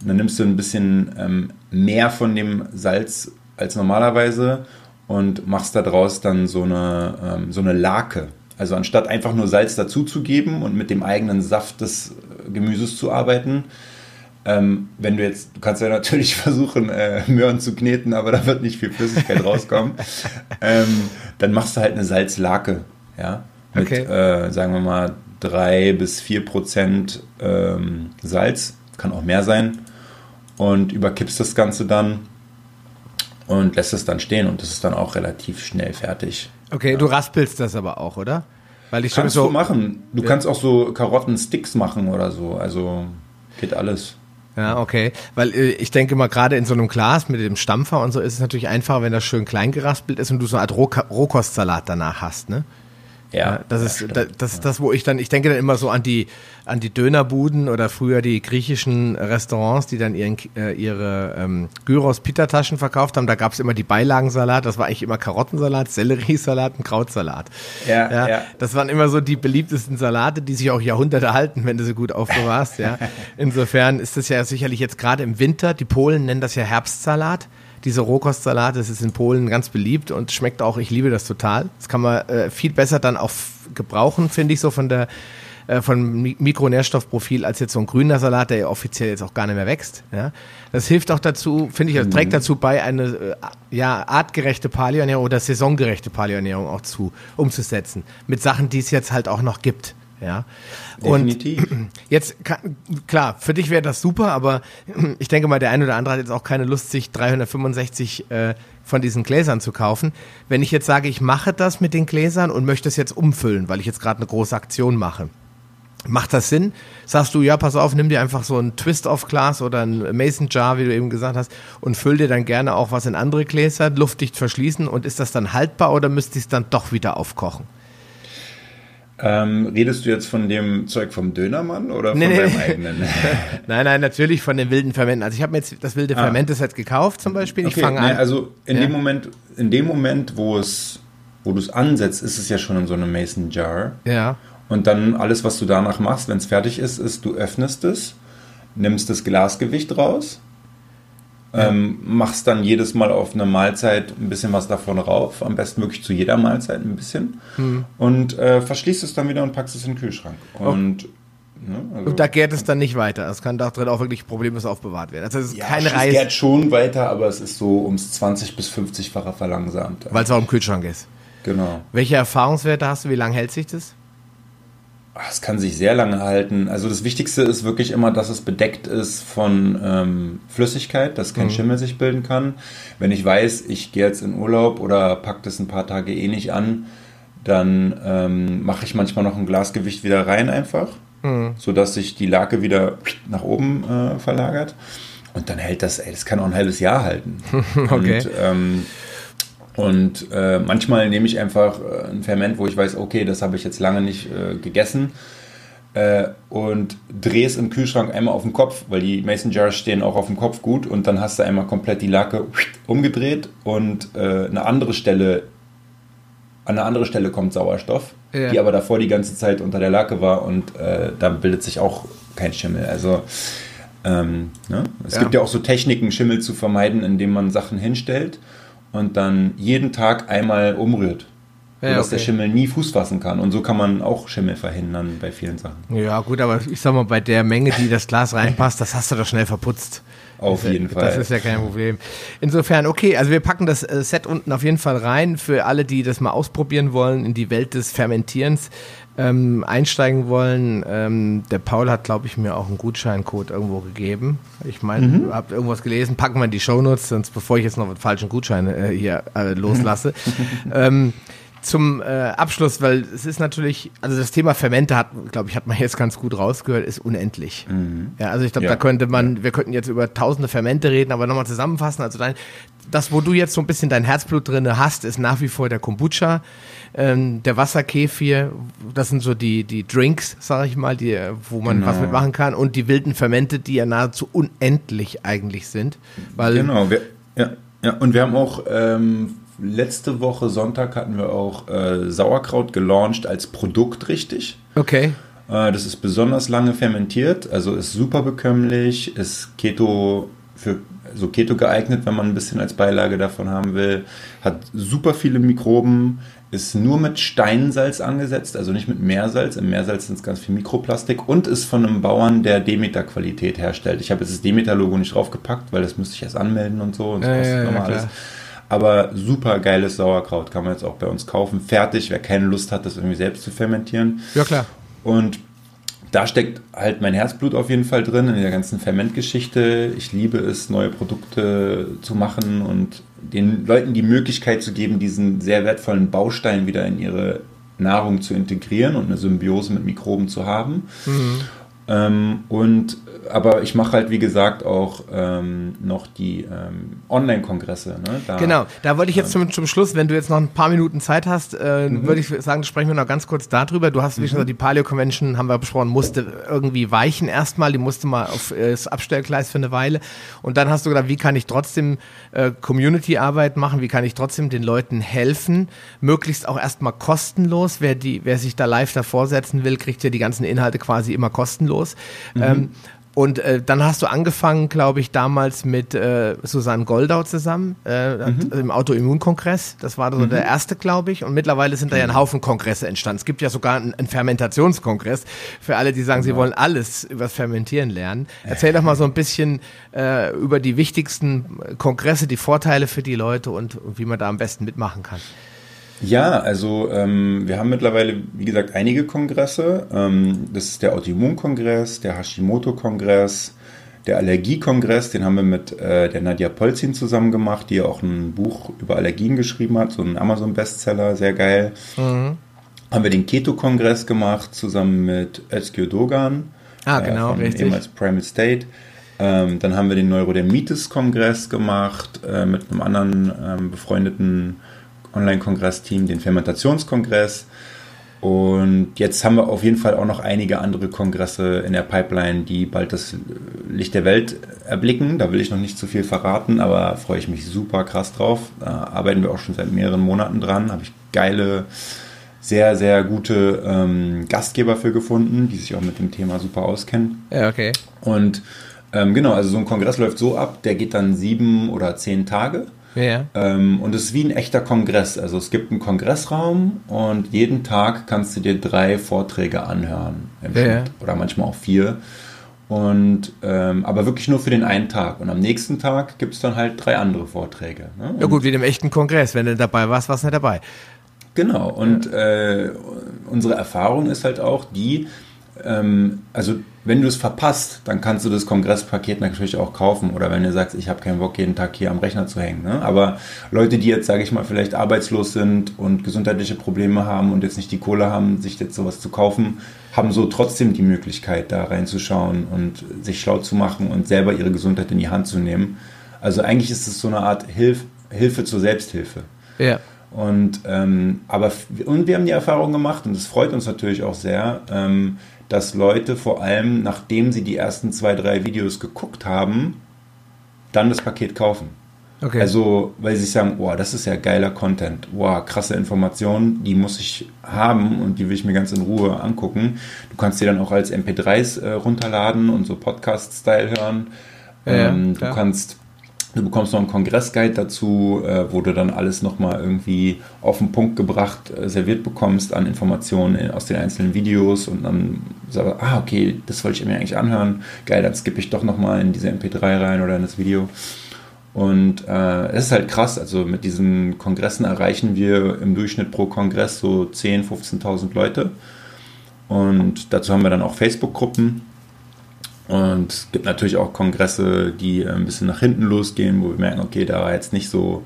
[SPEAKER 2] Und dann nimmst du ein bisschen ähm, mehr von dem Salz als normalerweise und machst daraus dann so eine, ähm, so eine Lake. Also anstatt einfach nur Salz dazuzugeben und mit dem eigenen Saft des äh, Gemüses zu arbeiten, Ähm, wenn du jetzt, du kannst ja natürlich versuchen, äh, Möhren zu kneten, aber da wird nicht viel Flüssigkeit rauskommen. Ähm, dann machst du halt eine Salzlake, ja, mit, okay. äh, sagen wir mal, drei bis vier Prozent ähm, Salz, kann auch mehr sein, und überkippst das Ganze dann und lässt es dann stehen und das ist dann auch relativ schnell fertig.
[SPEAKER 1] Okay, ja. du raspelst das aber auch, oder?
[SPEAKER 2] Weil ich kannst so, du machen. Du ja. kannst auch so Karottensticks machen oder so. Also geht alles.
[SPEAKER 1] Ja, okay. Weil äh, ich denke mal, gerade in so einem Glas mit dem Stampfer und so ist es natürlich einfacher, wenn das schön klein geraspelt ist und du so eine Art Rohkostsalat danach hast, ne? Ja, das ist stimmt. das, das, das, wo ich dann, ich denke dann immer so an die an die Dönerbuden oder früher die griechischen Restaurants, die dann ihren, äh, ihre ähm, Gyros Pita-Taschen verkauft haben. Da gab es immer die Beilagensalat. Das war eigentlich immer Karottensalat, Selleriesalat und Krautsalat. Ja, ja, ja. Das waren immer so die beliebtesten Salate, die sich auch Jahrhunderte halten, wenn du sie gut aufbewahrst. ja. Insofern ist das ja sicherlich jetzt gerade im Winter. Die Polen nennen das ja Herbstsalat diese Rohkostsalat, das ist in Polen ganz beliebt und schmeckt auch, ich liebe das total. Das kann man äh, viel besser dann auch gebrauchen, finde ich, so von der äh, von Mikronährstoffprofil als jetzt so ein grüner Salat, der ja offiziell jetzt auch gar nicht mehr wächst. Ja? Das hilft auch dazu, finde ich, das trägt mhm. dazu bei, eine äh, ja, artgerechte Paleoernährung oder saisongerechte Paleoernährung auch zu umzusetzen. Mit Sachen, die es jetzt halt auch noch gibt. Ja. Definitiv. Und jetzt, klar, für dich wäre das super, aber ich denke mal, der eine oder andere hat jetzt auch keine Lust, sich 365 äh, von diesen Gläsern zu kaufen. Wenn ich jetzt sage, ich mache das mit den Gläsern und möchte es jetzt umfüllen, weil ich jetzt gerade eine große Aktion mache. Macht das Sinn? Sagst du, ja, pass auf, nimm dir einfach so ein Twist-of-Glas oder ein Mason Jar, wie du eben gesagt hast, und füll dir dann gerne auch was in andere Gläser, luftdicht verschließen und ist das dann haltbar oder müsste ich es dann doch wieder aufkochen?
[SPEAKER 2] Ähm, redest du jetzt von dem Zeug vom Dönermann oder von nee, deinem nee. eigenen?
[SPEAKER 1] nein, nein, natürlich von den wilden Fermenten. Also ich habe mir jetzt das wilde ah. Fermente-Set gekauft zum Beispiel. Ich
[SPEAKER 2] okay, fange nee, an. Also in ja. dem Moment, in dem Moment, wo es, wo du es ansetzt, ist es ja schon in so einem Mason Jar.
[SPEAKER 1] Ja.
[SPEAKER 2] Und dann alles, was du danach machst, wenn es fertig ist, ist, du öffnest es, nimmst das Glasgewicht raus, ja. ähm, machst dann jedes Mal auf eine Mahlzeit ein bisschen was davon rauf, am besten wirklich zu jeder Mahlzeit ein bisschen mhm. und äh, verschließt es dann wieder und packst es in den Kühlschrank. Und,
[SPEAKER 1] ne, also, und da gärt es dann nicht weiter. Es kann da drin auch wirklich problemlos aufbewahrt werden. Also es ist
[SPEAKER 2] ja,
[SPEAKER 1] keine
[SPEAKER 2] Reise. Es gärt schon weiter, aber es ist so ums 20 bis 50-fache verlangsamt.
[SPEAKER 1] Weil es auch im Kühlschrank ist.
[SPEAKER 2] Genau.
[SPEAKER 1] Welche Erfahrungswerte hast du? Wie lange hält sich das?
[SPEAKER 2] Es kann sich sehr lange halten. Also das Wichtigste ist wirklich immer, dass es bedeckt ist von ähm, Flüssigkeit, dass kein mhm. Schimmel sich bilden kann. Wenn ich weiß, ich gehe jetzt in Urlaub oder packe das ein paar Tage eh nicht an, dann ähm, mache ich manchmal noch ein Glasgewicht wieder rein einfach, mhm. sodass sich die Lake wieder nach oben äh, verlagert. Und dann hält das, ey, das kann auch ein halbes Jahr halten. okay. Und, ähm, und äh, manchmal nehme ich einfach äh, ein Ferment, wo ich weiß, okay, das habe ich jetzt lange nicht äh, gegessen. Äh, und drehe es im Kühlschrank einmal auf den Kopf, weil die Mason Jars stehen auch auf dem Kopf gut. Und dann hast du einmal komplett die Lacke umgedreht und äh, eine andere Stelle, an eine andere Stelle kommt Sauerstoff, ja. die aber davor die ganze Zeit unter der Lacke war und da bildet sich auch kein Schimmel. Also ähm, ne? es ja. gibt ja auch so Techniken, Schimmel zu vermeiden, indem man Sachen hinstellt und dann jeden Tag einmal umrührt. Ja, dass okay. der Schimmel nie Fuß fassen kann. Und so kann man auch Schimmel verhindern bei vielen Sachen.
[SPEAKER 1] Ja, gut, aber ich sag mal, bei der Menge, die das Glas reinpasst, das hast du doch schnell verputzt.
[SPEAKER 2] Auf jeden
[SPEAKER 1] das,
[SPEAKER 2] Fall.
[SPEAKER 1] Das ist ja kein Problem. Insofern, okay, also wir packen das äh, Set unten auf jeden Fall rein für alle, die das mal ausprobieren wollen in die Welt des Fermentierens ähm, einsteigen wollen. Ähm, der Paul hat, glaube ich, mir auch einen Gutscheincode irgendwo gegeben. Ich meine, mhm. habt irgendwas gelesen, packen wir in die Shownotes, sonst bevor ich jetzt noch einen falschen Gutschein äh, hier äh, loslasse. ähm, zum äh, Abschluss, weil es ist natürlich, also das Thema Fermente hat, glaube ich, hat man jetzt ganz gut rausgehört, ist unendlich. Mhm. Ja, also ich glaube, ja. da könnte man, wir könnten jetzt über tausende Fermente reden, aber nochmal zusammenfassen. Also dein, das, wo du jetzt so ein bisschen dein Herzblut drin hast, ist nach wie vor der Kombucha, ähm, der Wasserkefir, das sind so die, die Drinks, sage ich mal, die, wo man genau. was mitmachen kann und die wilden Fermente, die ja nahezu unendlich eigentlich sind. Weil
[SPEAKER 2] genau, wir, ja, ja, und wir haben auch ähm, letzte Woche Sonntag hatten wir auch äh, Sauerkraut gelauncht als Produkt richtig.
[SPEAKER 1] Okay.
[SPEAKER 2] Äh, das ist besonders lange fermentiert, also ist super bekömmlich, ist Keto für so Keto geeignet, wenn man ein bisschen als Beilage davon haben will. Hat super viele Mikroben, ist nur mit Steinsalz angesetzt, also nicht mit Meersalz. Im Meersalz sind es ganz viel Mikroplastik und ist von einem Bauern, der Demeter-Qualität herstellt. Ich habe jetzt das Demeter-Logo nicht draufgepackt, weil das müsste ich erst anmelden und so und das
[SPEAKER 1] Ja,
[SPEAKER 2] kostet
[SPEAKER 1] ja, ja,
[SPEAKER 2] nochmal
[SPEAKER 1] klar.
[SPEAKER 2] alles. Aber super geiles Sauerkraut kann man jetzt auch bei uns kaufen. Fertig, wer keine Lust hat, das irgendwie selbst zu fermentieren.
[SPEAKER 1] Ja, klar.
[SPEAKER 2] Und da steckt halt mein Herzblut auf jeden Fall drin in der ganzen Fermentgeschichte. Ich liebe es, neue Produkte zu machen und den Leuten die Möglichkeit zu geben, diesen sehr wertvollen Baustein wieder in ihre Nahrung zu integrieren und eine Symbiose mit Mikroben zu haben. Ähm, und aber ich mache halt, wie gesagt, auch ähm, noch die ähm, Online-Kongresse. Ne? Da-
[SPEAKER 1] Genau, da wollte ich jetzt zum, zum Schluss, wenn du jetzt noch ein paar Minuten Zeit hast, äh, würde ich sagen, sprechen wir noch ganz kurz darüber. Du hast, wie schon gesagt, die Paleo Convention, haben wir besprochen, musste irgendwie weichen erstmal, die musste mal auf äh, das Abstellgleis für eine Weile. Und dann hast du gedacht, wie kann ich trotzdem äh, Community-Arbeit machen, wie kann ich trotzdem den Leuten helfen, möglichst auch erstmal kostenlos. Wer, die, wer sich da live davor setzen will, kriegt ja die ganzen Inhalte quasi immer kostenlos. Ähm, und äh, dann hast du angefangen, glaube ich, damals mit äh, Susanne Goldau zusammen äh, im Autoimmunkongress. Das war so der erste, glaube ich. Und mittlerweile sind da ja ein Haufen Kongresse entstanden. Es gibt ja sogar einen, einen Fermentationskongress für alle, die sagen, sie wollen alles über das Fermentieren lernen. Erzähl doch mal so ein bisschen äh, über die wichtigsten Kongresse, die Vorteile für die Leute und wie man da am besten mitmachen kann.
[SPEAKER 2] Ja, also ähm, wir haben mittlerweile, wie gesagt, einige Kongresse. Ähm, das ist der Autoimmunkongress, der Hashimoto-Kongress, der Allergiekongress, den haben wir mit äh, der Nadja Polzin zusammen gemacht, die ja auch ein Buch über Allergien geschrieben hat, so ein Amazon-Bestseller, sehr geil. Haben wir den Keto-Kongress gemacht, zusammen mit Özgür Dogan.
[SPEAKER 1] Ah, genau,
[SPEAKER 2] von
[SPEAKER 1] richtig.
[SPEAKER 2] Ehemals Primal State. Ähm, dann haben wir den Neurodermitis-Kongress gemacht äh, mit einem anderen ähm, befreundeten Online-Kongress-Team, den Fermentationskongress. Und jetzt haben wir auf jeden Fall auch noch einige andere Kongresse in der Pipeline, die bald das Licht der Welt erblicken. Da will ich noch nicht zu viel verraten, aber freue ich mich super krass drauf. Da arbeiten wir auch schon seit mehreren Monaten dran. Habe ich geile, sehr, sehr gute ähm, Gastgeber für gefunden, die sich auch mit dem Thema super auskennen.
[SPEAKER 1] Ja, okay.
[SPEAKER 2] Und ähm, genau, also so ein Kongress läuft so ab, der geht dann sieben oder zehn Tage.
[SPEAKER 1] Ja.
[SPEAKER 2] Ähm, und es ist wie ein echter Kongress. Also es gibt einen Kongressraum und jeden Tag kannst du dir drei Vorträge anhören. Im
[SPEAKER 1] Ja, ja.
[SPEAKER 2] Schnitt. Oder manchmal auch vier. Und ähm, aber wirklich nur für den einen Tag. Und am nächsten Tag gibt es dann halt drei andere Vorträge. Ne?
[SPEAKER 1] Ja gut, wie dem echten Kongress. Wenn du dabei warst, warst du nicht dabei.
[SPEAKER 2] Genau, und äh, unsere Erfahrung ist halt auch die, ähm, also wenn du es verpasst, dann kannst du das Kongresspaket natürlich auch kaufen. Oder wenn du sagst, ich habe keinen Bock, jeden Tag hier am Rechner zu hängen. Ne? Aber Leute, die jetzt, sage ich mal, vielleicht arbeitslos sind und gesundheitliche Probleme haben und jetzt nicht die Kohle haben, sich jetzt sowas zu kaufen, haben so trotzdem die Möglichkeit, da reinzuschauen und sich schlau zu machen und selber ihre Gesundheit in die Hand zu nehmen. Also eigentlich ist es so eine Art Hilf Hilfe zur Selbsthilfe.
[SPEAKER 1] Ja.
[SPEAKER 2] Und, ähm, aber, und wir haben die Erfahrung gemacht, und das freut uns natürlich auch sehr, ähm, dass Leute vor allem, nachdem sie die ersten zwei, drei Videos geguckt haben, dann das Paket kaufen.
[SPEAKER 1] Okay.
[SPEAKER 2] Also, weil sie sich sagen, oh, das ist ja geiler Content, wow, krasse Informationen, die muss ich haben und die will ich mir ganz in Ruhe angucken. Du kannst die dann auch als MP3s äh, runterladen und so Podcast-Style hören.
[SPEAKER 1] Ja,
[SPEAKER 2] ähm, du kannst, du bekommst noch einen Kongressguide dazu, äh, wo du dann alles nochmal irgendwie auf den Punkt gebracht, äh, serviert bekommst an Informationen in, aus den einzelnen Videos und dann sagst du, ah, okay, das wollte ich mir eigentlich anhören. Geil, dann skippe ich doch nochmal in diese MP3 rein oder in das Video. Und äh, es ist halt krass, also mit diesen Kongressen erreichen wir im Durchschnitt pro Kongress so 10.000, 15.000 Leute. Und dazu haben wir dann auch Facebook-Gruppen. Und es gibt natürlich auch Kongresse, die äh, ein bisschen nach hinten losgehen, wo wir merken, okay, da war jetzt nicht so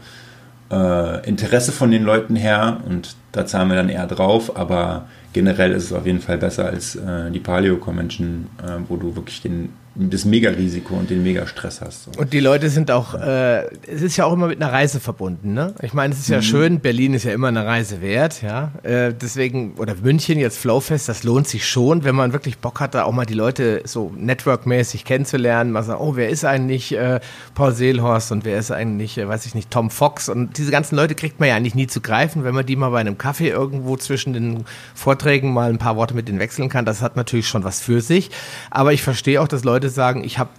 [SPEAKER 2] äh, Interesse von den Leuten her. Und da zahlen wir dann eher drauf, aber generell ist es auf jeden Fall besser als äh, die Paleo Convention, äh, wo du wirklich den, das Mega-Risiko und den Mega-Stress hast. So.
[SPEAKER 1] Und die Leute sind auch, äh, es ist ja auch immer mit einer Reise verbunden, ne? Ich meine, es ist ja schön, Berlin ist ja immer eine Reise wert, ja. Äh, deswegen, oder München, jetzt Flowfest, das lohnt sich schon, wenn man wirklich Bock hat, da auch mal die Leute so networkmäßig kennenzulernen, mal sagen, oh, wer ist eigentlich äh, Paul Seelhorst und wer ist eigentlich, äh, weiß ich nicht, Tom Fox und diese ganzen Leute kriegt man ja eigentlich nie zu greifen, wenn man die mal bei einem Kaffee irgendwo zwischen den Vorträgen mal ein paar Worte mit denen wechseln kann, das hat natürlich schon was für sich. Aber ich verstehe auch, dass Leute sagen, ich habe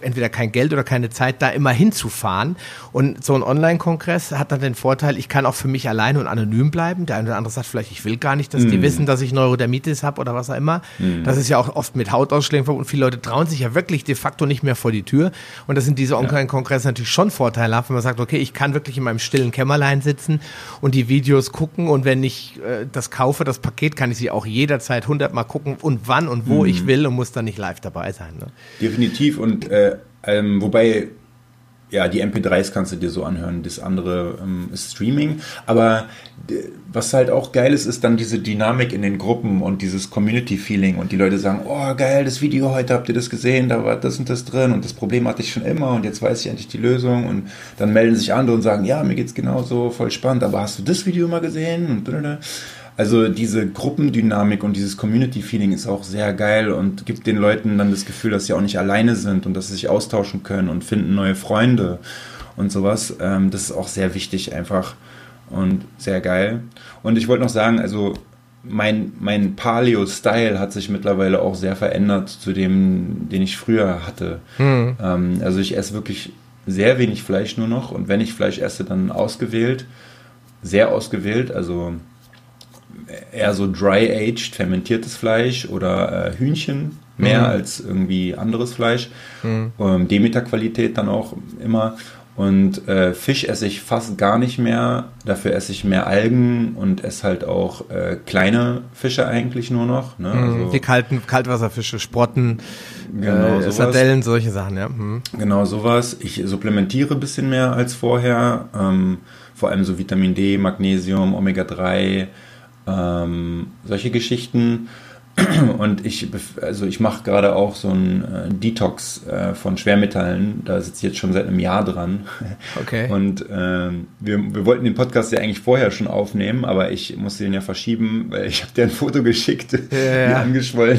[SPEAKER 1] entweder kein Geld oder keine Zeit, da immer hinzufahren. Und so ein Online-Kongress hat dann den Vorteil, ich kann auch für mich alleine und anonym bleiben. Der eine oder andere sagt vielleicht, ich will gar nicht, dass die mm. wissen, dass ich Neurodermitis habe oder was auch immer. Mm. Das ist ja auch oft mit Hautausschlägen verbunden. Und viele Leute trauen sich ja wirklich de facto nicht mehr vor die Tür. Und das sind diese Online-Kongresse natürlich schon vorteilhaft, wenn man sagt, okay, ich kann wirklich in meinem stillen Kämmerlein sitzen und die Videos gucken. Und wenn ich äh, das kaufe, das Paket, kann ich sie auch jederzeit hundertmal gucken und wann und wo mm. ich will und muss dann nicht live dabei sein. Ne?
[SPEAKER 2] Definitiv. Und äh, ähm, wobei ja, die MP3s kannst du dir so anhören, das andere ähm, ist Streaming. Aber was halt auch geil ist, ist dann diese Dynamik in den Gruppen und dieses Community-Feeling. Und die Leute sagen, oh geil, das Video heute, habt ihr das gesehen, da war das und das drin und das Problem hatte ich schon immer und jetzt weiß ich endlich die Lösung. Und dann melden sich andere und sagen, ja, mir geht's genauso, voll spannend, aber hast du das Video mal gesehen? Und also diese Gruppendynamik und dieses Community-Feeling ist auch sehr geil und gibt den Leuten dann das Gefühl, dass sie auch nicht alleine sind und dass sie sich austauschen können und finden neue Freunde und sowas. Ähm, das ist auch sehr wichtig einfach und sehr geil. Und ich wollte noch sagen, also mein, mein Paleo-Style hat sich mittlerweile auch sehr verändert zu dem, den ich früher hatte. Mhm. Ähm, also ich esse wirklich sehr wenig Fleisch nur noch und wenn ich Fleisch esse, dann ausgewählt, sehr ausgewählt, also eher so dry-aged, fermentiertes Fleisch oder äh, Hühnchen mehr mhm. als irgendwie anderes Fleisch. Mhm. Ähm, Demeter-Qualität dann auch immer. Und äh, Fisch esse ich fast gar nicht mehr. Dafür esse ich mehr Algen und esse halt auch äh, kleine Fische eigentlich nur noch. Ne?
[SPEAKER 1] Mhm, also, die kalten Kaltwasserfische, Sprotten, genau, äh, Sardellen, solche Sachen, ja. Mhm.
[SPEAKER 2] Genau, sowas. Ich supplementiere ein bisschen mehr als vorher. Ähm, vor allem so Vitamin D, Magnesium, Omega-3, ähm, solche Geschichten. Und ich, also ich mache gerade auch so einen äh, Detox äh, von Schwermetallen. Da sitze ich jetzt schon seit einem Jahr dran.
[SPEAKER 1] Okay.
[SPEAKER 2] Und ähm, wir, wir wollten den Podcast ja eigentlich vorher schon aufnehmen, aber ich musste den ja verschieben, weil ich habe dir ein Foto geschickt, ja, wie, angeschwollen,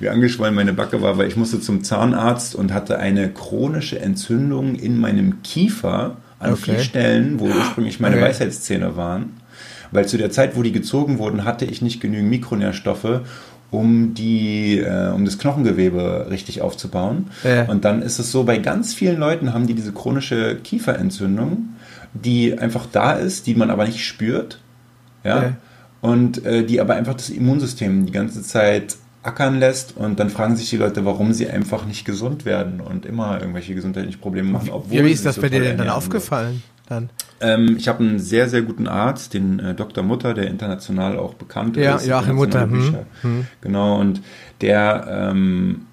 [SPEAKER 2] wie angeschwollen meine Backe war, weil ich musste zum Zahnarzt und hatte eine chronische Entzündung in meinem Kiefer an okay. vier Stellen, wo ursprünglich meine okay. Weisheitszähne waren weil zu der Zeit, wo die gezogen wurden, hatte ich nicht genügend Mikronährstoffe, um die, äh, um das Knochengewebe richtig aufzubauen. Ja. Und dann ist es so, bei ganz vielen Leuten haben die diese chronische Kieferentzündung, die einfach da ist, die man aber nicht spürt. Ja. ja. Und äh, die aber einfach das Immunsystem die ganze Zeit ackern lässt und dann fragen sich die Leute, warum sie einfach nicht gesund werden und immer irgendwelche gesundheitlichen Probleme machen.
[SPEAKER 1] Obwohl Wie ist das bei dir denn dann aufgefallen? Dann?
[SPEAKER 2] Ähm, ich habe einen sehr, sehr guten Arzt, den äh, Dr. Mutter, der international auch bekannt
[SPEAKER 1] ja,
[SPEAKER 2] ist.
[SPEAKER 1] Ja, Joachim Mutter. Hm.
[SPEAKER 2] Hm. Genau, und der ähm,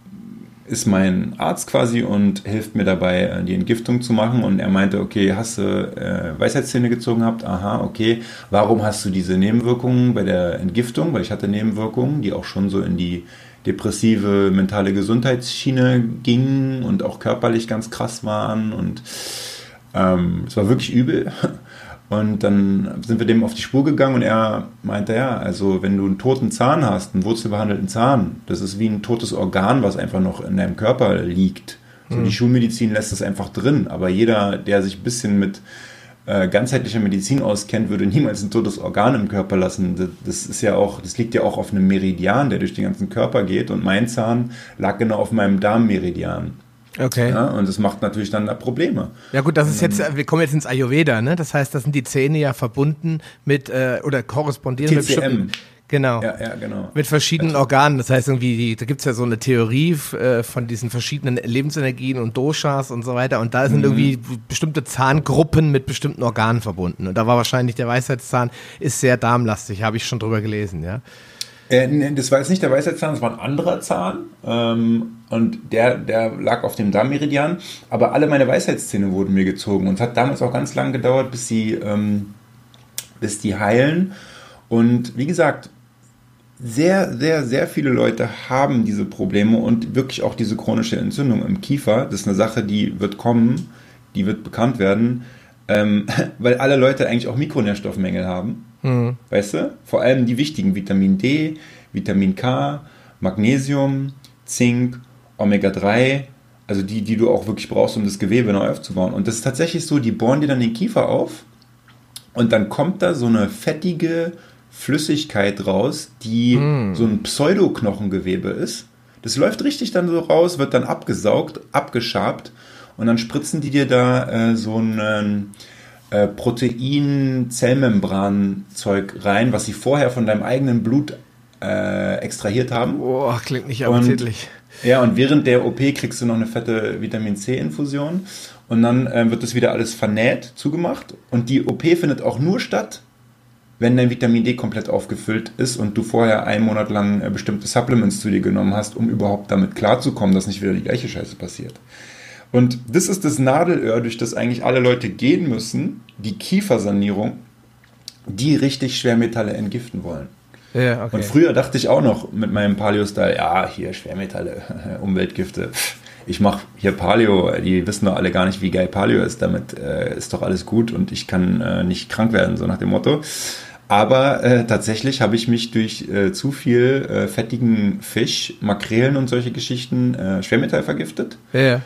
[SPEAKER 2] ist mein Arzt quasi und hilft mir dabei, äh, die Entgiftung zu machen. Und er meinte, okay, hast du äh, Weisheitszähne gezogen gehabt? Aha, okay. Warum hast du diese Nebenwirkungen bei der Entgiftung? Weil ich hatte Nebenwirkungen, die auch schon so in die depressive mentale Gesundheitsschiene gingen und auch körperlich ganz krass waren und ähm, es war wirklich übel. Und dann sind wir dem auf die Spur gegangen und er meinte, ja, also wenn du einen toten Zahn hast, einen wurzelbehandelten Zahn, das ist wie ein totes Organ, was einfach noch in deinem Körper liegt. So, mhm. Die Schulmedizin lässt das einfach drin, aber jeder, der sich ein bisschen mit äh, ganzheitlicher Medizin auskennt, würde niemals ein totes Organ im Körper lassen. Das, das, ist ja auch, das liegt ja auch auf einem Meridian, der durch den ganzen Körper geht und mein Zahn lag genau auf meinem Darmmeridian.
[SPEAKER 1] Okay.
[SPEAKER 2] Ja, und das macht natürlich dann da Probleme.
[SPEAKER 1] Ja gut, das ist jetzt, wir kommen jetzt ins Ayurveda, ne? Das heißt, das sind die Zähne ja verbunden mit äh, oder korrespondieren
[SPEAKER 2] TCM. mit bestimmten.
[SPEAKER 1] Genau.
[SPEAKER 2] Ja, ja, genau.
[SPEAKER 1] Mit verschiedenen Organen. Das heißt irgendwie, da gibt's ja so eine Theorie äh, von diesen verschiedenen Lebensenergien und Doshas und so weiter. Und da sind mhm. irgendwie bestimmte Zahngruppen mit bestimmten Organen verbunden. Und da war wahrscheinlich der Weisheitszahn ist sehr darmlastig, habe ich schon drüber gelesen, ja.
[SPEAKER 2] Äh, das war jetzt nicht der Weisheitszahn, das war ein anderer Zahn. Ähm, und der, der lag auf dem Darmmeridian. Aber alle meine Weisheitszähne wurden mir gezogen. Und es hat damals auch ganz lange gedauert, bis sie, ähm, bis die heilen. Und wie gesagt, sehr, sehr, sehr viele Leute haben diese Probleme und wirklich auch diese chronische Entzündung im Kiefer. Das ist eine Sache, die wird kommen, die wird bekannt werden, ähm, weil alle Leute eigentlich auch Mikronährstoffmängel haben. Mhm. Weißt du? Vor allem die wichtigen Vitamin D, Vitamin K, Magnesium, Zink, Omega-3, also die, die du auch wirklich brauchst, um das Gewebe neu aufzubauen. Und das ist tatsächlich so, die bohren dir dann den Kiefer auf und dann kommt da so eine fettige Flüssigkeit raus, die mm. so ein Pseudoknochengewebe ist. Das läuft richtig dann so raus, wird dann abgesaugt, abgeschabt und dann spritzen die dir da äh, so ein äh, Protein-Zellmembran-Zeug rein, was sie vorher von deinem eigenen Blut äh, extrahiert haben.
[SPEAKER 1] Boah, klingt nicht appetitlich.
[SPEAKER 2] Ja, und während der OP kriegst du noch eine fette Vitamin C-Infusion und dann äh, wird das wieder alles vernäht, zugemacht und die OP findet auch nur statt, wenn dein Vitamin D komplett aufgefüllt ist und du vorher einen Monat lang äh, bestimmte Supplements zu dir genommen hast, um überhaupt damit klarzukommen, dass nicht wieder die gleiche Scheiße passiert. Und das ist das Nadelöhr, durch das eigentlich alle Leute gehen müssen, die Kiefersanierung, die richtig Schwermetalle entgiften wollen. Ja, okay. Und früher dachte ich auch noch mit meinem Paleo-Style, ja, hier Schwermetalle, Umweltgifte. Ich mache hier Paleo, die wissen doch alle gar nicht, wie geil Paleo ist. Damit äh, ist doch alles gut und ich kann äh, nicht krank werden, so nach dem Motto. Aber äh, tatsächlich habe ich mich durch äh, zu viel äh, fettigen Fisch, Makrelen und solche Geschichten äh, Schwermetall vergiftet. Ja.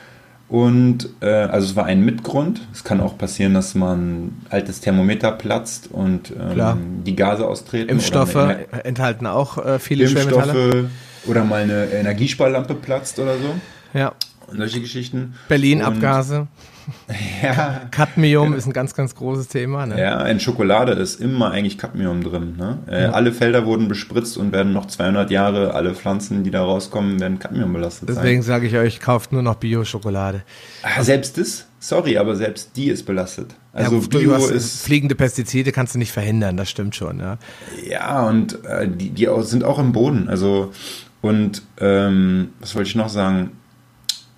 [SPEAKER 2] Und äh, also es war ein Mitgrund. Es kann auch passieren, dass man altes Thermometer platzt und ähm, die Gase austreten.
[SPEAKER 1] Impfstoffe enthalten auch äh, viele
[SPEAKER 2] Impfstoffe Schwermetalle. Oder mal eine Energiesparlampe platzt oder so.
[SPEAKER 1] Ja.
[SPEAKER 2] Und solche Geschichten.
[SPEAKER 1] Berlin-Abgase. Ja. Cadmium ist ein ganz, ganz großes Thema. Ne?
[SPEAKER 2] Ja, in Schokolade ist immer eigentlich Cadmium drin. Ne? Äh, ja. Alle Felder wurden bespritzt und werden noch 200 Jahre, alle Pflanzen, die da rauskommen, werden Cadmium belastet
[SPEAKER 1] Deswegen sage ich euch, kauft nur noch Bio-Schokolade.
[SPEAKER 2] Ah, selbst das? Sorry, aber selbst die ist belastet. Also
[SPEAKER 1] ja, Bio ist fliegende Pestizide kannst du nicht verhindern, das stimmt schon. Ja,
[SPEAKER 2] ja und äh, die, die sind auch im Boden. Also und ähm, was wollte ich noch sagen?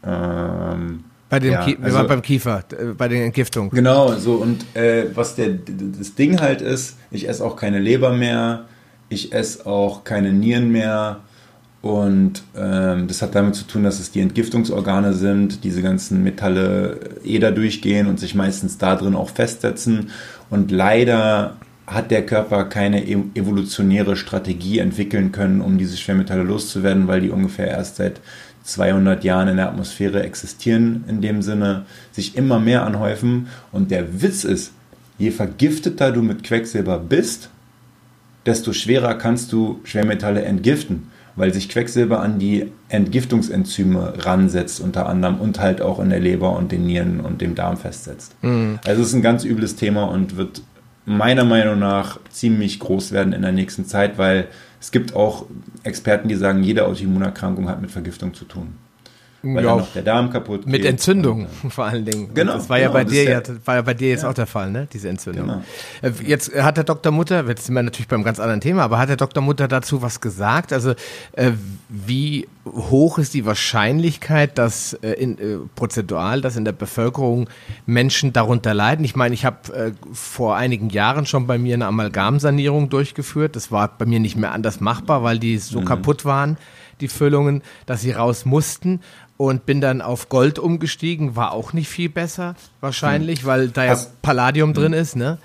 [SPEAKER 1] Ähm, bei dem ja, Kie also, beim Kiefer, äh, bei den Entgiftungen.
[SPEAKER 2] Genau, so und äh, was der das Ding halt ist, ich esse auch keine Leber mehr, ich esse auch keine Nieren mehr und ähm, das hat damit zu tun, dass es die Entgiftungsorgane sind, diese ganzen Metalle eh da durchgehen und sich meistens da drin auch festsetzen und leider hat der Körper keine evolutionäre Strategie entwickeln können, um diese Schwermetalle loszuwerden, weil die ungefähr erst seit 200 Jahren in der Atmosphäre existieren, in dem Sinne, sich immer mehr anhäufen. Und der Witz ist, je vergifteter du mit Quecksilber bist, desto schwerer kannst du Schwermetalle entgiften, weil sich Quecksilber an die Entgiftungsenzyme ransetzt, unter anderem und halt auch in der Leber und den Nieren und dem Darm festsetzt. Mhm. Also es ist ein ganz übles Thema und wird meiner Meinung nach ziemlich groß werden in der nächsten Zeit, weil es gibt auch Experten, die sagen, jede Autoimmunerkrankung hat mit Vergiftung zu tun.
[SPEAKER 1] Weil ja, dann noch der Darm kaputt geht. Mit Entzündung vor allen Dingen.
[SPEAKER 2] Genau.
[SPEAKER 1] das war
[SPEAKER 2] genau,
[SPEAKER 1] ja bei dir ja, war ja bei dir jetzt ja. auch der Fall, ne? Diese Entzündung. Genau. Äh, jetzt hat der Dr. Mutter, jetzt sind wir natürlich beim ganz anderen Thema, aber hat der Dr. Mutter dazu was gesagt? Also äh, wie hoch ist die Wahrscheinlichkeit, dass äh, in, äh, prozentual, dass in der Bevölkerung Menschen darunter leiden? Ich meine, ich habe äh, vor einigen Jahren schon bei mir eine Amalgamsanierung durchgeführt. Das war bei mir nicht mehr anders machbar, weil die so mhm. kaputt waren die Füllungen, dass sie raus mussten und bin dann auf Gold umgestiegen, war auch nicht viel besser wahrscheinlich, hm. weil da ja Hast, Palladium drin hm. ist, ne?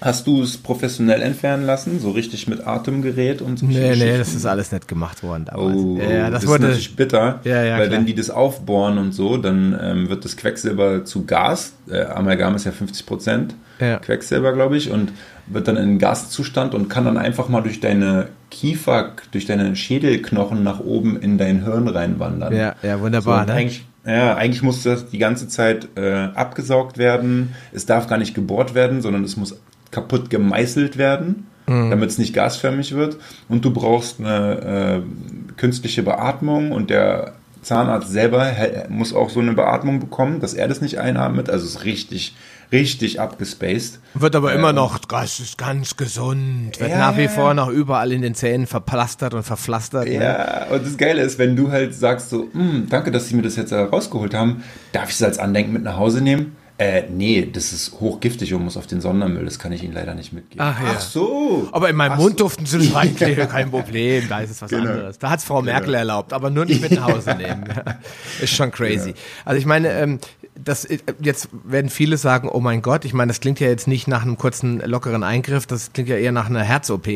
[SPEAKER 2] Hast du es professionell entfernen lassen, so richtig mit Atemgerät und so?
[SPEAKER 1] Nee, nee, das ist alles nicht gemacht worden
[SPEAKER 2] damals. Oh, ja, das, das wurde, ist natürlich bitter, ja, ja, weil klar. wenn die das aufbohren und so, dann ähm, wird das Quecksilber zu Gas. Äh, Amalgam ist ja 50 Prozent ja. Quecksilber, glaube ich, und wird dann in Gaszustand und kann dann einfach mal durch deine Kiefer, durch deine Schädelknochen nach oben in dein Hirn reinwandern.
[SPEAKER 1] Ja, ja, wunderbar. So,
[SPEAKER 2] ne? eigentlich, ja, eigentlich muss das die ganze Zeit äh, abgesaugt werden. Es darf gar nicht gebohrt werden, sondern es muss kaputt gemeißelt werden, mhm. damit es nicht gasförmig wird. Und du brauchst eine äh, künstliche Beatmung und der Zahnarzt selber muss auch so eine Beatmung bekommen, dass er das nicht einatmet. Also es ist richtig richtig abgespaced.
[SPEAKER 1] Wird aber ähm, immer noch, das ist ganz gesund, wird ja, nach wie vor noch überall in den Zähnen verplastert und verpflastert.
[SPEAKER 2] Ne? Ja, und das Geile ist, wenn du halt sagst so, hm, danke, dass sie mir das jetzt rausgeholt haben, darf ich es als Andenken mit nach Hause nehmen? Äh, nee, das ist hochgiftig und muss auf den Sondermüll. Das kann ich Ihnen leider nicht mitgeben.
[SPEAKER 1] Ach, ja. Ach so. Aber in meinem Ach Mund duften sie Schweinkleber, kein Problem. Da ist es was genau. anderes. Da hat es Frau genau. Merkel erlaubt, aber nur nicht mit nach Hause nehmen. ist schon crazy. Ja. Also ich meine, ähm, das, äh, jetzt werden viele sagen, oh mein Gott, ich meine, das klingt ja jetzt nicht nach einem kurzen, lockeren Eingriff, das klingt ja eher nach einer Herz-OP,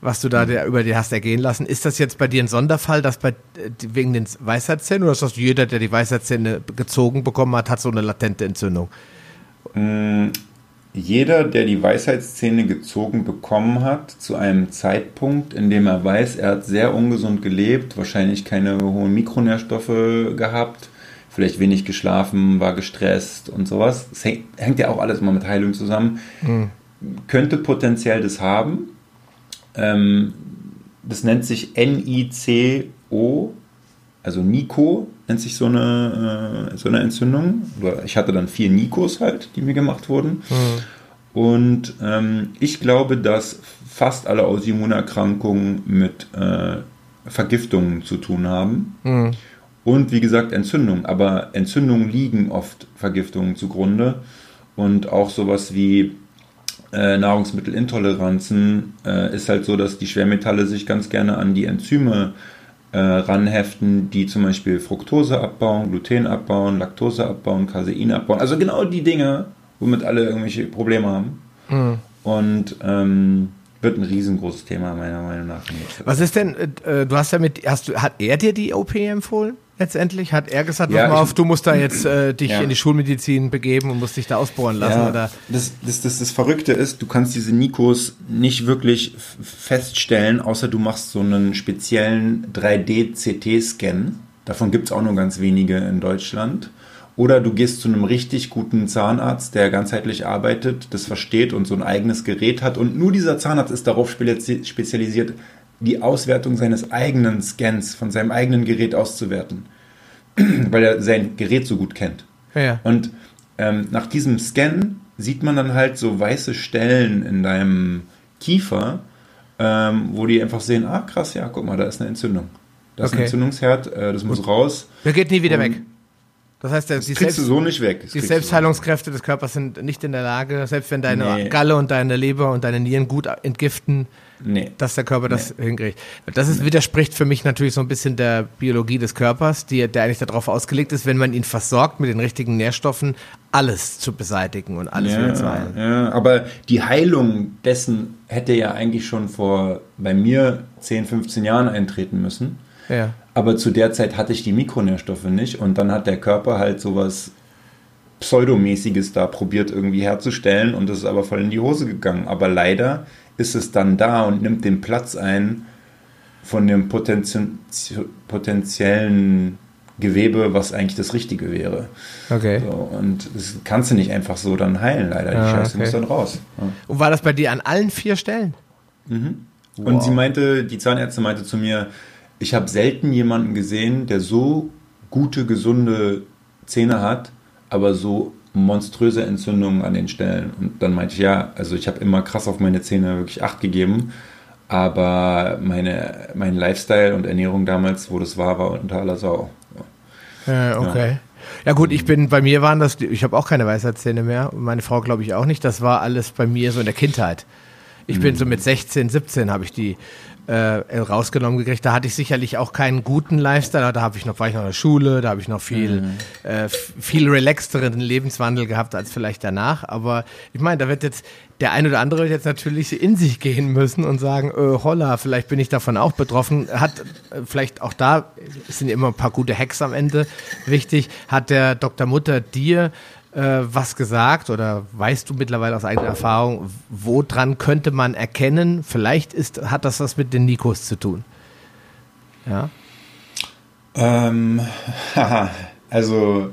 [SPEAKER 1] was du da mhm. über dir hast ergehen lassen. Ist das jetzt bei dir ein Sonderfall, dass bei, äh, wegen den Weisheitszähnen oder ist das jeder, der die Weisheitszähne gezogen bekommen hat, hat so eine latente Entzündung?
[SPEAKER 2] Mm, jeder, der die Weisheitszähne gezogen bekommen hat, zu einem Zeitpunkt, in dem er weiß, er hat sehr ungesund gelebt, wahrscheinlich keine hohen Mikronährstoffe gehabt, vielleicht wenig geschlafen, war gestresst und sowas. Das hängt, hängt ja auch alles immer mit Heilung zusammen. Mhm. Könnte potenziell das haben. Ähm, das nennt sich NICO, also Nico nennt sich so eine, äh, so eine Entzündung. Ich hatte dann vier Nikos halt, die mir gemacht wurden. Mhm. Und ähm, ich glaube, dass fast alle Autoimmunerkrankungen mit äh, Vergiftungen zu tun haben. Mhm. Und wie gesagt, Entzündungen. Aber Entzündungen liegen oft Vergiftungen zugrunde. Und auch sowas wie äh, Nahrungsmittelintoleranzen äh, ist halt so, dass die Schwermetalle sich ganz gerne an die Enzyme äh, ranheften, die zum Beispiel Fructose abbauen, Gluten abbauen, Laktose abbauen, Casein abbauen. Also genau die Dinge, womit alle irgendwelche Probleme haben. Mhm. Und ähm, wird ein riesengroßes Thema meiner Meinung nach.
[SPEAKER 1] Was ist denn, äh, du hast ja mit, hast du, hat er dir die OP empfohlen? Letztendlich? Hat er gesagt, ja, auf, du musst da jetzt äh, dich ja. in die Schulmedizin begeben und musst dich da ausbohren lassen?
[SPEAKER 2] Ja,
[SPEAKER 1] oder?
[SPEAKER 2] Das, das, das, das Verrückte ist, du kannst diese Nikos nicht wirklich feststellen, außer du machst so einen speziellen 3D-CT-Scan. Davon gibt es auch nur ganz wenige in Deutschland. Oder du gehst zu einem richtig guten Zahnarzt, der ganzheitlich arbeitet, das versteht und so ein eigenes Gerät hat. Und nur dieser Zahnarzt ist darauf spezialisiert, die Auswertung seines eigenen Scans von seinem eigenen Gerät auszuwerten, weil er sein Gerät so gut kennt. Ja. Und ähm, nach diesem Scan sieht man dann halt so weiße Stellen in deinem Kiefer, ähm, wo die einfach sehen, ah krass, ja, guck mal, da ist eine Entzündung. Da ist okay. ein Entzündungsherd, äh, das muss raus.
[SPEAKER 1] Der geht nie wieder Und weg.
[SPEAKER 2] Das heißt, das die, Selbst, so
[SPEAKER 1] die Selbstheilungskräfte des Körpers sind nicht in der Lage, selbst wenn deine nee. Galle und deine Leber und deine Nieren gut entgiften, nee. dass der Körper das nee. hinkriegt. Das ist, widerspricht für mich natürlich so ein bisschen der Biologie des Körpers, die, der eigentlich darauf ausgelegt ist, wenn man ihn versorgt mit den richtigen Nährstoffen, alles zu beseitigen und alles
[SPEAKER 2] ja,
[SPEAKER 1] wieder zu heilen.
[SPEAKER 2] Ja, aber die Heilung dessen hätte ja eigentlich schon vor bei mir 10, 15 Jahren eintreten müssen. Ja. Aber zu der Zeit hatte ich die Mikronährstoffe nicht und dann hat der Körper halt sowas Pseudomäßiges da probiert irgendwie herzustellen und das ist aber voll in die Hose gegangen. Aber leider ist es dann da und nimmt den Platz ein von dem potenzien potenziellen Gewebe, was eigentlich das Richtige wäre. Okay. So, und das kannst du nicht einfach so dann heilen, leider. Die ah, Scheiße okay. muss dann raus.
[SPEAKER 1] Ja. Und war das bei dir an allen vier Stellen?
[SPEAKER 2] Mhm. Wow. Und sie meinte, die Zahnärztin meinte zu mir, ich habe selten jemanden gesehen, der so gute, gesunde Zähne hat, aber so monströse Entzündungen an den Stellen. Und dann meinte ich, ja, also ich habe immer krass auf meine Zähne wirklich Acht gegeben, aber meine, mein Lifestyle und Ernährung damals, wo das war, war unter aller Sau.
[SPEAKER 1] Ja. Äh, okay. Ja. Ja gut, ich bin, bei mir waren das, ich habe auch keine Weisheitszähne mehr, meine Frau glaube ich auch nicht, das war alles bei mir so in der Kindheit. Ich bin so mit 16, 17 habe ich die äh, rausgenommen gekriegt. Da hatte ich sicherlich auch keinen guten Lifestyle. Da habe ich noch, war ich noch in der Schule, da habe ich noch viel, mhm. äh, viel relaxteren Lebenswandel gehabt als vielleicht danach. Aber ich meine, da wird jetzt der ein oder andere jetzt natürlich in sich gehen müssen und sagen, äh, holla, vielleicht bin ich davon auch betroffen. Hat äh, vielleicht auch da, sind immer ein paar gute Hacks am Ende wichtig, hat der Dr. Mutter dir äh, was gesagt oder weißt du mittlerweile aus eigener Erfahrung, woran könnte man erkennen, vielleicht ist, hat das was mit den Nikos zu tun?
[SPEAKER 2] Ja. Ähm, also,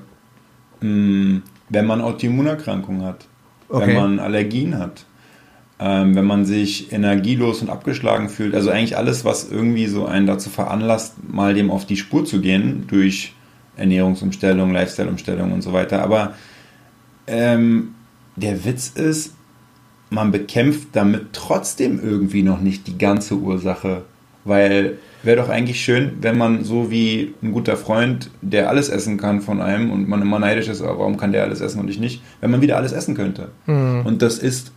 [SPEAKER 2] mh, mm, wenn man Autoimmunerkrankungen hat, okay. wenn man Allergien hat, ähm, wenn man sich energielos und abgeschlagen fühlt, also eigentlich alles, was irgendwie so einen dazu veranlasst, mal dem auf die Spur zu gehen, durch Ernährungsumstellung, Lifestyle-Umstellung und so weiter. Aber ähm, der Witz ist, man bekämpft damit trotzdem irgendwie noch nicht die ganze Ursache. Weil wäre doch eigentlich schön, wenn man so wie ein guter Freund, der alles essen kann von einem und man immer neidisch ist, warum kann der alles essen und ich nicht, wenn man wieder alles essen könnte. Mhm. Und das ist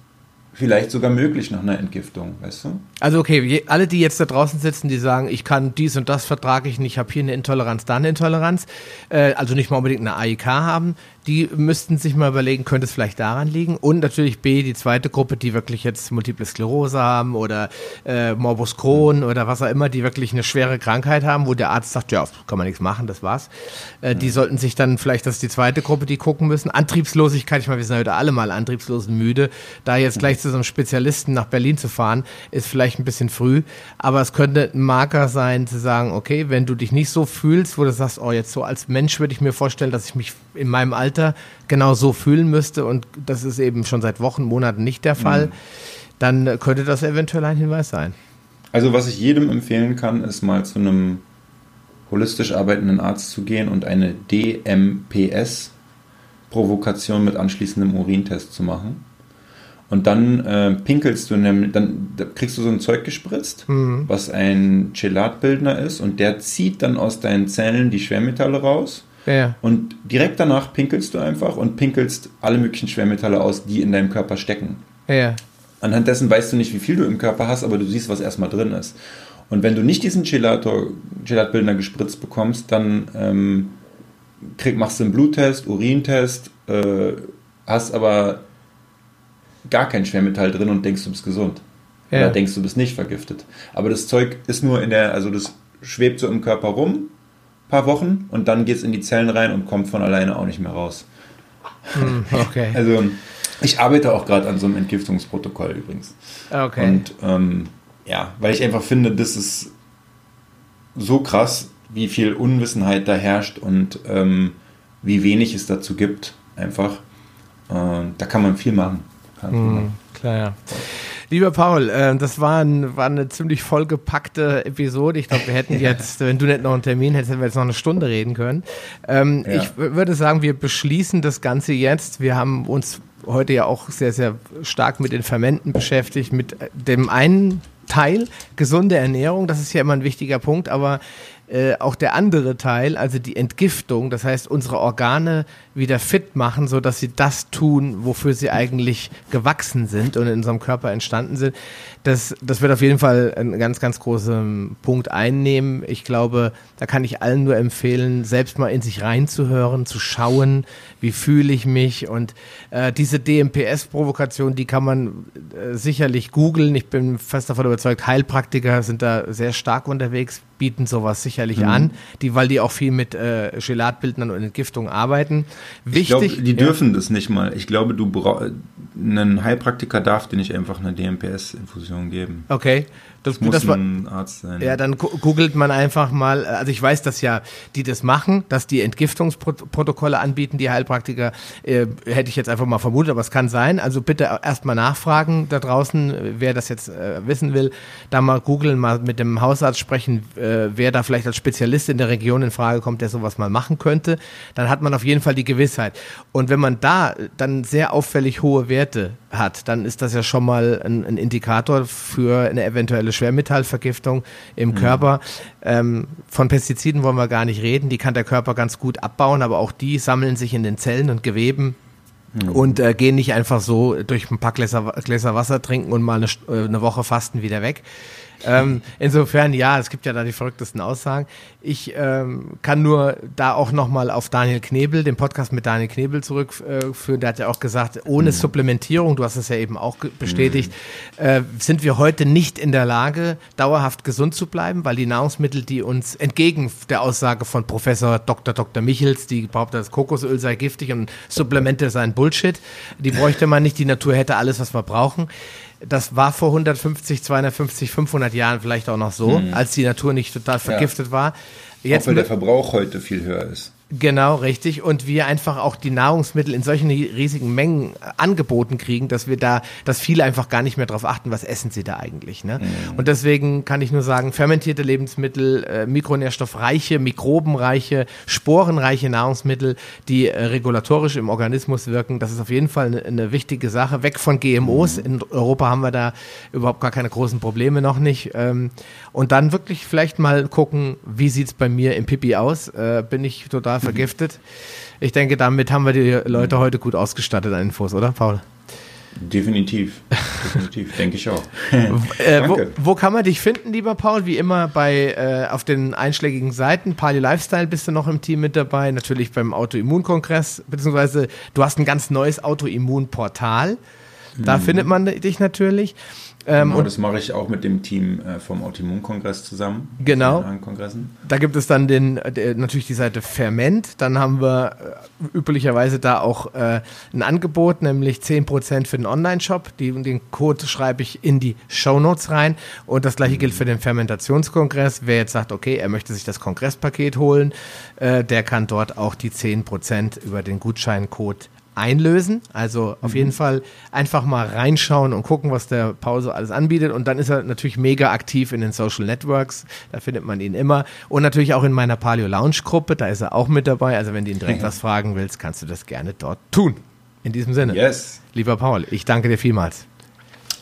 [SPEAKER 2] vielleicht sogar möglich nach einer Entgiftung, weißt du?
[SPEAKER 1] Also okay, alle, die jetzt da draußen sitzen, die sagen, ich kann dies und das vertrage ich nicht, ich habe hier eine Intoleranz, da eine Intoleranz, äh, also nicht mal unbedingt eine AIK haben, die müssten sich mal überlegen, könnte es vielleicht daran liegen. Und natürlich B, die zweite Gruppe, die wirklich jetzt Multiple Sklerose haben oder äh, Morbus Crohn oder was auch immer, die wirklich eine schwere Krankheit haben, wo der Arzt sagt, ja, kann man nichts machen, das war's. Äh, die sollten sich dann vielleicht, das ist die zweite Gruppe, die gucken müssen. Antriebslosigkeit, ich meine, wir sind heute alle mal antriebslos und müde. Da jetzt gleich zu so einem Spezialisten nach Berlin zu fahren, ist vielleicht ein bisschen früh, aber es könnte ein Marker sein, zu sagen, okay, wenn du dich nicht so fühlst, wo du sagst, oh, jetzt so als Mensch würde ich mir vorstellen, dass ich mich in meinem Alter genau so fühlen müsste und das ist eben schon seit Wochen, Monaten nicht der Fall, mhm. dann könnte das eventuell ein Hinweis sein.
[SPEAKER 2] Also was ich jedem empfehlen kann, ist mal zu einem holistisch arbeitenden Arzt zu gehen und eine DMPS-Provokation mit anschließendem Urintest zu machen. Und dann äh, pinkelst du nämlich, dann da kriegst du so ein Zeug gespritzt, mhm. was ein Chelatbildner ist und der zieht dann aus deinen Zellen die Schwermetalle raus. Ja. Und direkt danach pinkelst du einfach und pinkelst alle möglichen Schwermetalle aus, die in deinem Körper stecken. Ja. Anhand dessen weißt du nicht, wie viel du im Körper hast, aber du siehst, was erstmal drin ist. Und wenn du nicht diesen Gelator, Gelatbildner gespritzt bekommst, dann ähm, krieg, machst du einen Bluttest, Urintest, äh, hast aber gar kein Schwermetall drin und denkst, du bist gesund. Ja. Oder denkst, du bist nicht vergiftet. Aber das Zeug ist nur in der, also das schwebt so im Körper rum, paar Wochen, und dann geht es in die Zellen rein und kommt von alleine auch nicht mehr raus.
[SPEAKER 1] Hm, okay.
[SPEAKER 2] Also ich arbeite auch gerade an so einem Entgiftungsprotokoll übrigens.
[SPEAKER 1] Okay.
[SPEAKER 2] Und ähm, ja, weil ich einfach finde, das ist so krass, wie viel Unwissenheit da herrscht und ähm, wie wenig es dazu gibt, einfach. Äh, da kann man viel machen.
[SPEAKER 1] Mhm, klar, ja. Lieber Paul, äh, das war, ein, war, eine ziemlich vollgepackte Episode. Ich glaube, wir hätten jetzt, wenn du nicht noch einen Termin hättest, hätten wir jetzt noch eine Stunde reden können. Ähm, ja. Ich würde sagen, wir beschließen das Ganze jetzt. Wir haben uns heute ja auch sehr, sehr stark mit den Fermenten beschäftigt, mit dem einen Teil, gesunde Ernährung, das ist ja immer ein wichtiger Punkt, aber äh, auch der andere Teil, also die Entgiftung, das heißt unsere Organe wieder fit machen, so dass sie das tun, wofür sie eigentlich gewachsen sind und in unserem Körper entstanden sind. Das, das wird auf jeden Fall einen ganz, ganz großen Punkt einnehmen. Ich glaube, da kann ich allen nur empfehlen, selbst mal in sich reinzuhören, zu schauen, wie fühle ich mich und äh, diese DMPS-Provokation, die kann man äh, sicherlich googeln. Ich bin fest davon überzeugt, Heilpraktiker sind da sehr stark unterwegs, bieten sowas sicherlich mhm. an, die, weil die auch viel mit äh, Gelatbildern und Entgiftung arbeiten.
[SPEAKER 2] Wichtig, ich glaube, die ja. dürfen das nicht mal. Ich glaube, du ein Heilpraktiker darf dir nicht einfach eine DMPS-Infusion geben.
[SPEAKER 1] Okay.
[SPEAKER 2] Das, das muss das ein Arzt sein.
[SPEAKER 1] Ja, dann googelt man einfach mal, also ich weiß, dass ja die das machen, dass die Entgiftungsprotokolle anbieten, die Heilpraktiker, äh, hätte ich jetzt einfach mal vermutet, aber es kann sein. Also bitte erstmal nachfragen da draußen, wer das jetzt äh, wissen will, da mal googeln, mal mit dem Hausarzt sprechen, äh, wer da vielleicht als Spezialist in der Region in Frage kommt, der sowas mal machen könnte. Dann hat man auf jeden Fall die Gewissheit. Und wenn man da dann sehr auffällig hohe Werte hat, dann ist das ja schon mal ein, ein Indikator für eine eventuelle Schwermetallvergiftung im mhm. Körper. Ähm, von Pestiziden wollen wir gar nicht reden, die kann der Körper ganz gut abbauen, aber auch die sammeln sich in den Zellen und Geweben mhm. und äh, gehen nicht einfach so durch ein paar Gläser, Gläser Wasser trinken und mal eine, äh, eine Woche fasten wieder weg. Ähm, insofern, ja, es gibt ja da die verrücktesten Aussagen. Ich ähm, kann nur da auch nochmal auf Daniel Knebel, den Podcast mit Daniel Knebel zurückführen. Äh, der hat ja auch gesagt, ohne mhm. Supplementierung, du hast es ja eben auch bestätigt, mhm. äh, sind wir heute nicht in der Lage, dauerhaft gesund zu bleiben, weil die Nahrungsmittel, die uns entgegen der Aussage von Professor Dr. Dr. Michels, die behauptet, das Kokosöl sei giftig und Supplemente seien Bullshit, die bräuchte man nicht, die Natur hätte alles, was wir brauchen das war vor 150, 250, 500 Jahren vielleicht auch noch so, mhm. als die Natur nicht total vergiftet ja. war.
[SPEAKER 2] Jetzt auch weil der Verbrauch heute viel höher ist.
[SPEAKER 1] Genau, richtig. Und wir einfach auch die Nahrungsmittel in solchen riesigen Mengen angeboten kriegen, dass wir da, dass viele einfach gar nicht mehr darauf achten, was essen sie da eigentlich. Ne? Mhm. Und deswegen kann ich nur sagen, fermentierte Lebensmittel, äh, mikronährstoffreiche, mikrobenreiche, sporenreiche Nahrungsmittel, die äh, regulatorisch im Organismus wirken, das ist auf jeden Fall eine, eine wichtige Sache. Weg von GMOs. Mhm. In Europa haben wir da überhaupt gar keine großen Probleme noch nicht. Ähm, und dann wirklich vielleicht mal gucken, wie sieht's bei mir im Pipi aus? Äh, bin ich total vergiftet. Ich denke, damit haben wir die Leute heute gut ausgestattet an Infos, oder, Paul?
[SPEAKER 2] Definitiv, definitiv, denke ich auch.
[SPEAKER 1] äh, wo, wo, kann man dich finden, lieber Paul? Wie immer bei äh, auf den einschlägigen Seiten. Palio Lifestyle bist du noch im Team mit dabei, natürlich beim Autoimmunkongress, beziehungsweise du hast ein ganz neues Autoimmunportal. Da mhm. findet man dich natürlich.
[SPEAKER 2] Ähm, genau, das mache ich auch mit dem Team äh, vom Autoimmunkongress zusammen.
[SPEAKER 1] Genau. Da gibt es dann den, der, natürlich die Seite Ferment. Dann haben wir äh, üblicherweise da auch äh, ein Angebot, nämlich 10% für den Online-Shop. Den Code schreibe ich in die Show Notes rein. Und das gleiche mhm. gilt für den Fermentationskongress. Wer jetzt sagt, okay, er möchte sich das Kongresspaket holen, äh, der kann dort auch die 10% über den Gutscheincode einlösen. Also auf mhm. jeden Fall einfach mal reinschauen und gucken, was der Pause alles anbietet. Und dann ist er natürlich mega aktiv in den Social Networks. Da findet man ihn immer. Und natürlich auch in meiner Paleo Lounge Gruppe. Da ist er auch mit dabei. Also wenn du ihn direkt was fragen willst, kannst du das gerne dort tun. In diesem Sinne.
[SPEAKER 2] Yes.
[SPEAKER 1] Lieber Paul, ich danke dir vielmals.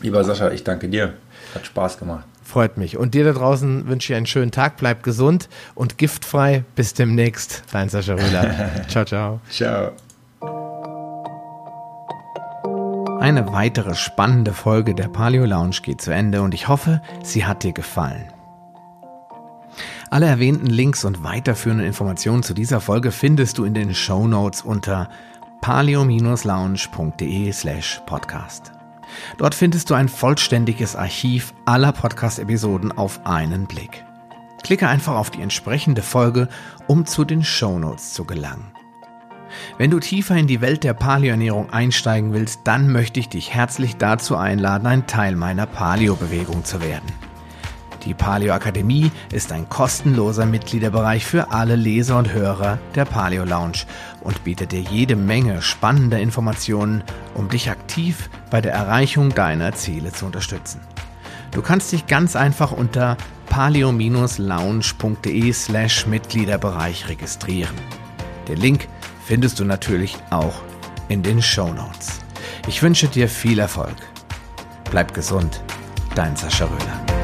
[SPEAKER 2] Lieber Sascha, ich danke dir. Hat Spaß gemacht.
[SPEAKER 1] Freut mich. Und dir da draußen wünsche ich einen schönen Tag. Bleib gesund und giftfrei. Bis demnächst. Dein Sascha Rühler. ciao, ciao.
[SPEAKER 2] Ciao.
[SPEAKER 1] Eine weitere spannende Folge der Paleo Lounge geht zu Ende und ich hoffe, sie hat dir gefallen. Alle erwähnten Links und weiterführenden Informationen zu dieser Folge findest du in den Show Notes unter paleo-lounge.de slash podcast. Dort findest du ein vollständiges Archiv aller Podcast-Episoden auf einen Blick. Klicke einfach auf die entsprechende Folge, um zu den Show Notes zu gelangen. Wenn du tiefer in die Welt der Paleoernährung einsteigen willst, dann möchte ich dich herzlich dazu einladen, ein Teil meiner Paleo-Bewegung zu werden. Die Paleo Akademie ist ein kostenloser Mitgliederbereich für alle Leser und Hörer der Paleo Lounge und bietet dir jede Menge spannender Informationen, um dich aktiv bei der Erreichung deiner Ziele zu unterstützen. Du kannst dich ganz einfach unter paleo-lounge.de slash Mitgliederbereich registrieren. Der Link findest du natürlich auch in den Show Notes. Ich wünsche dir viel Erfolg. Bleib gesund, dein Sascha Röhler.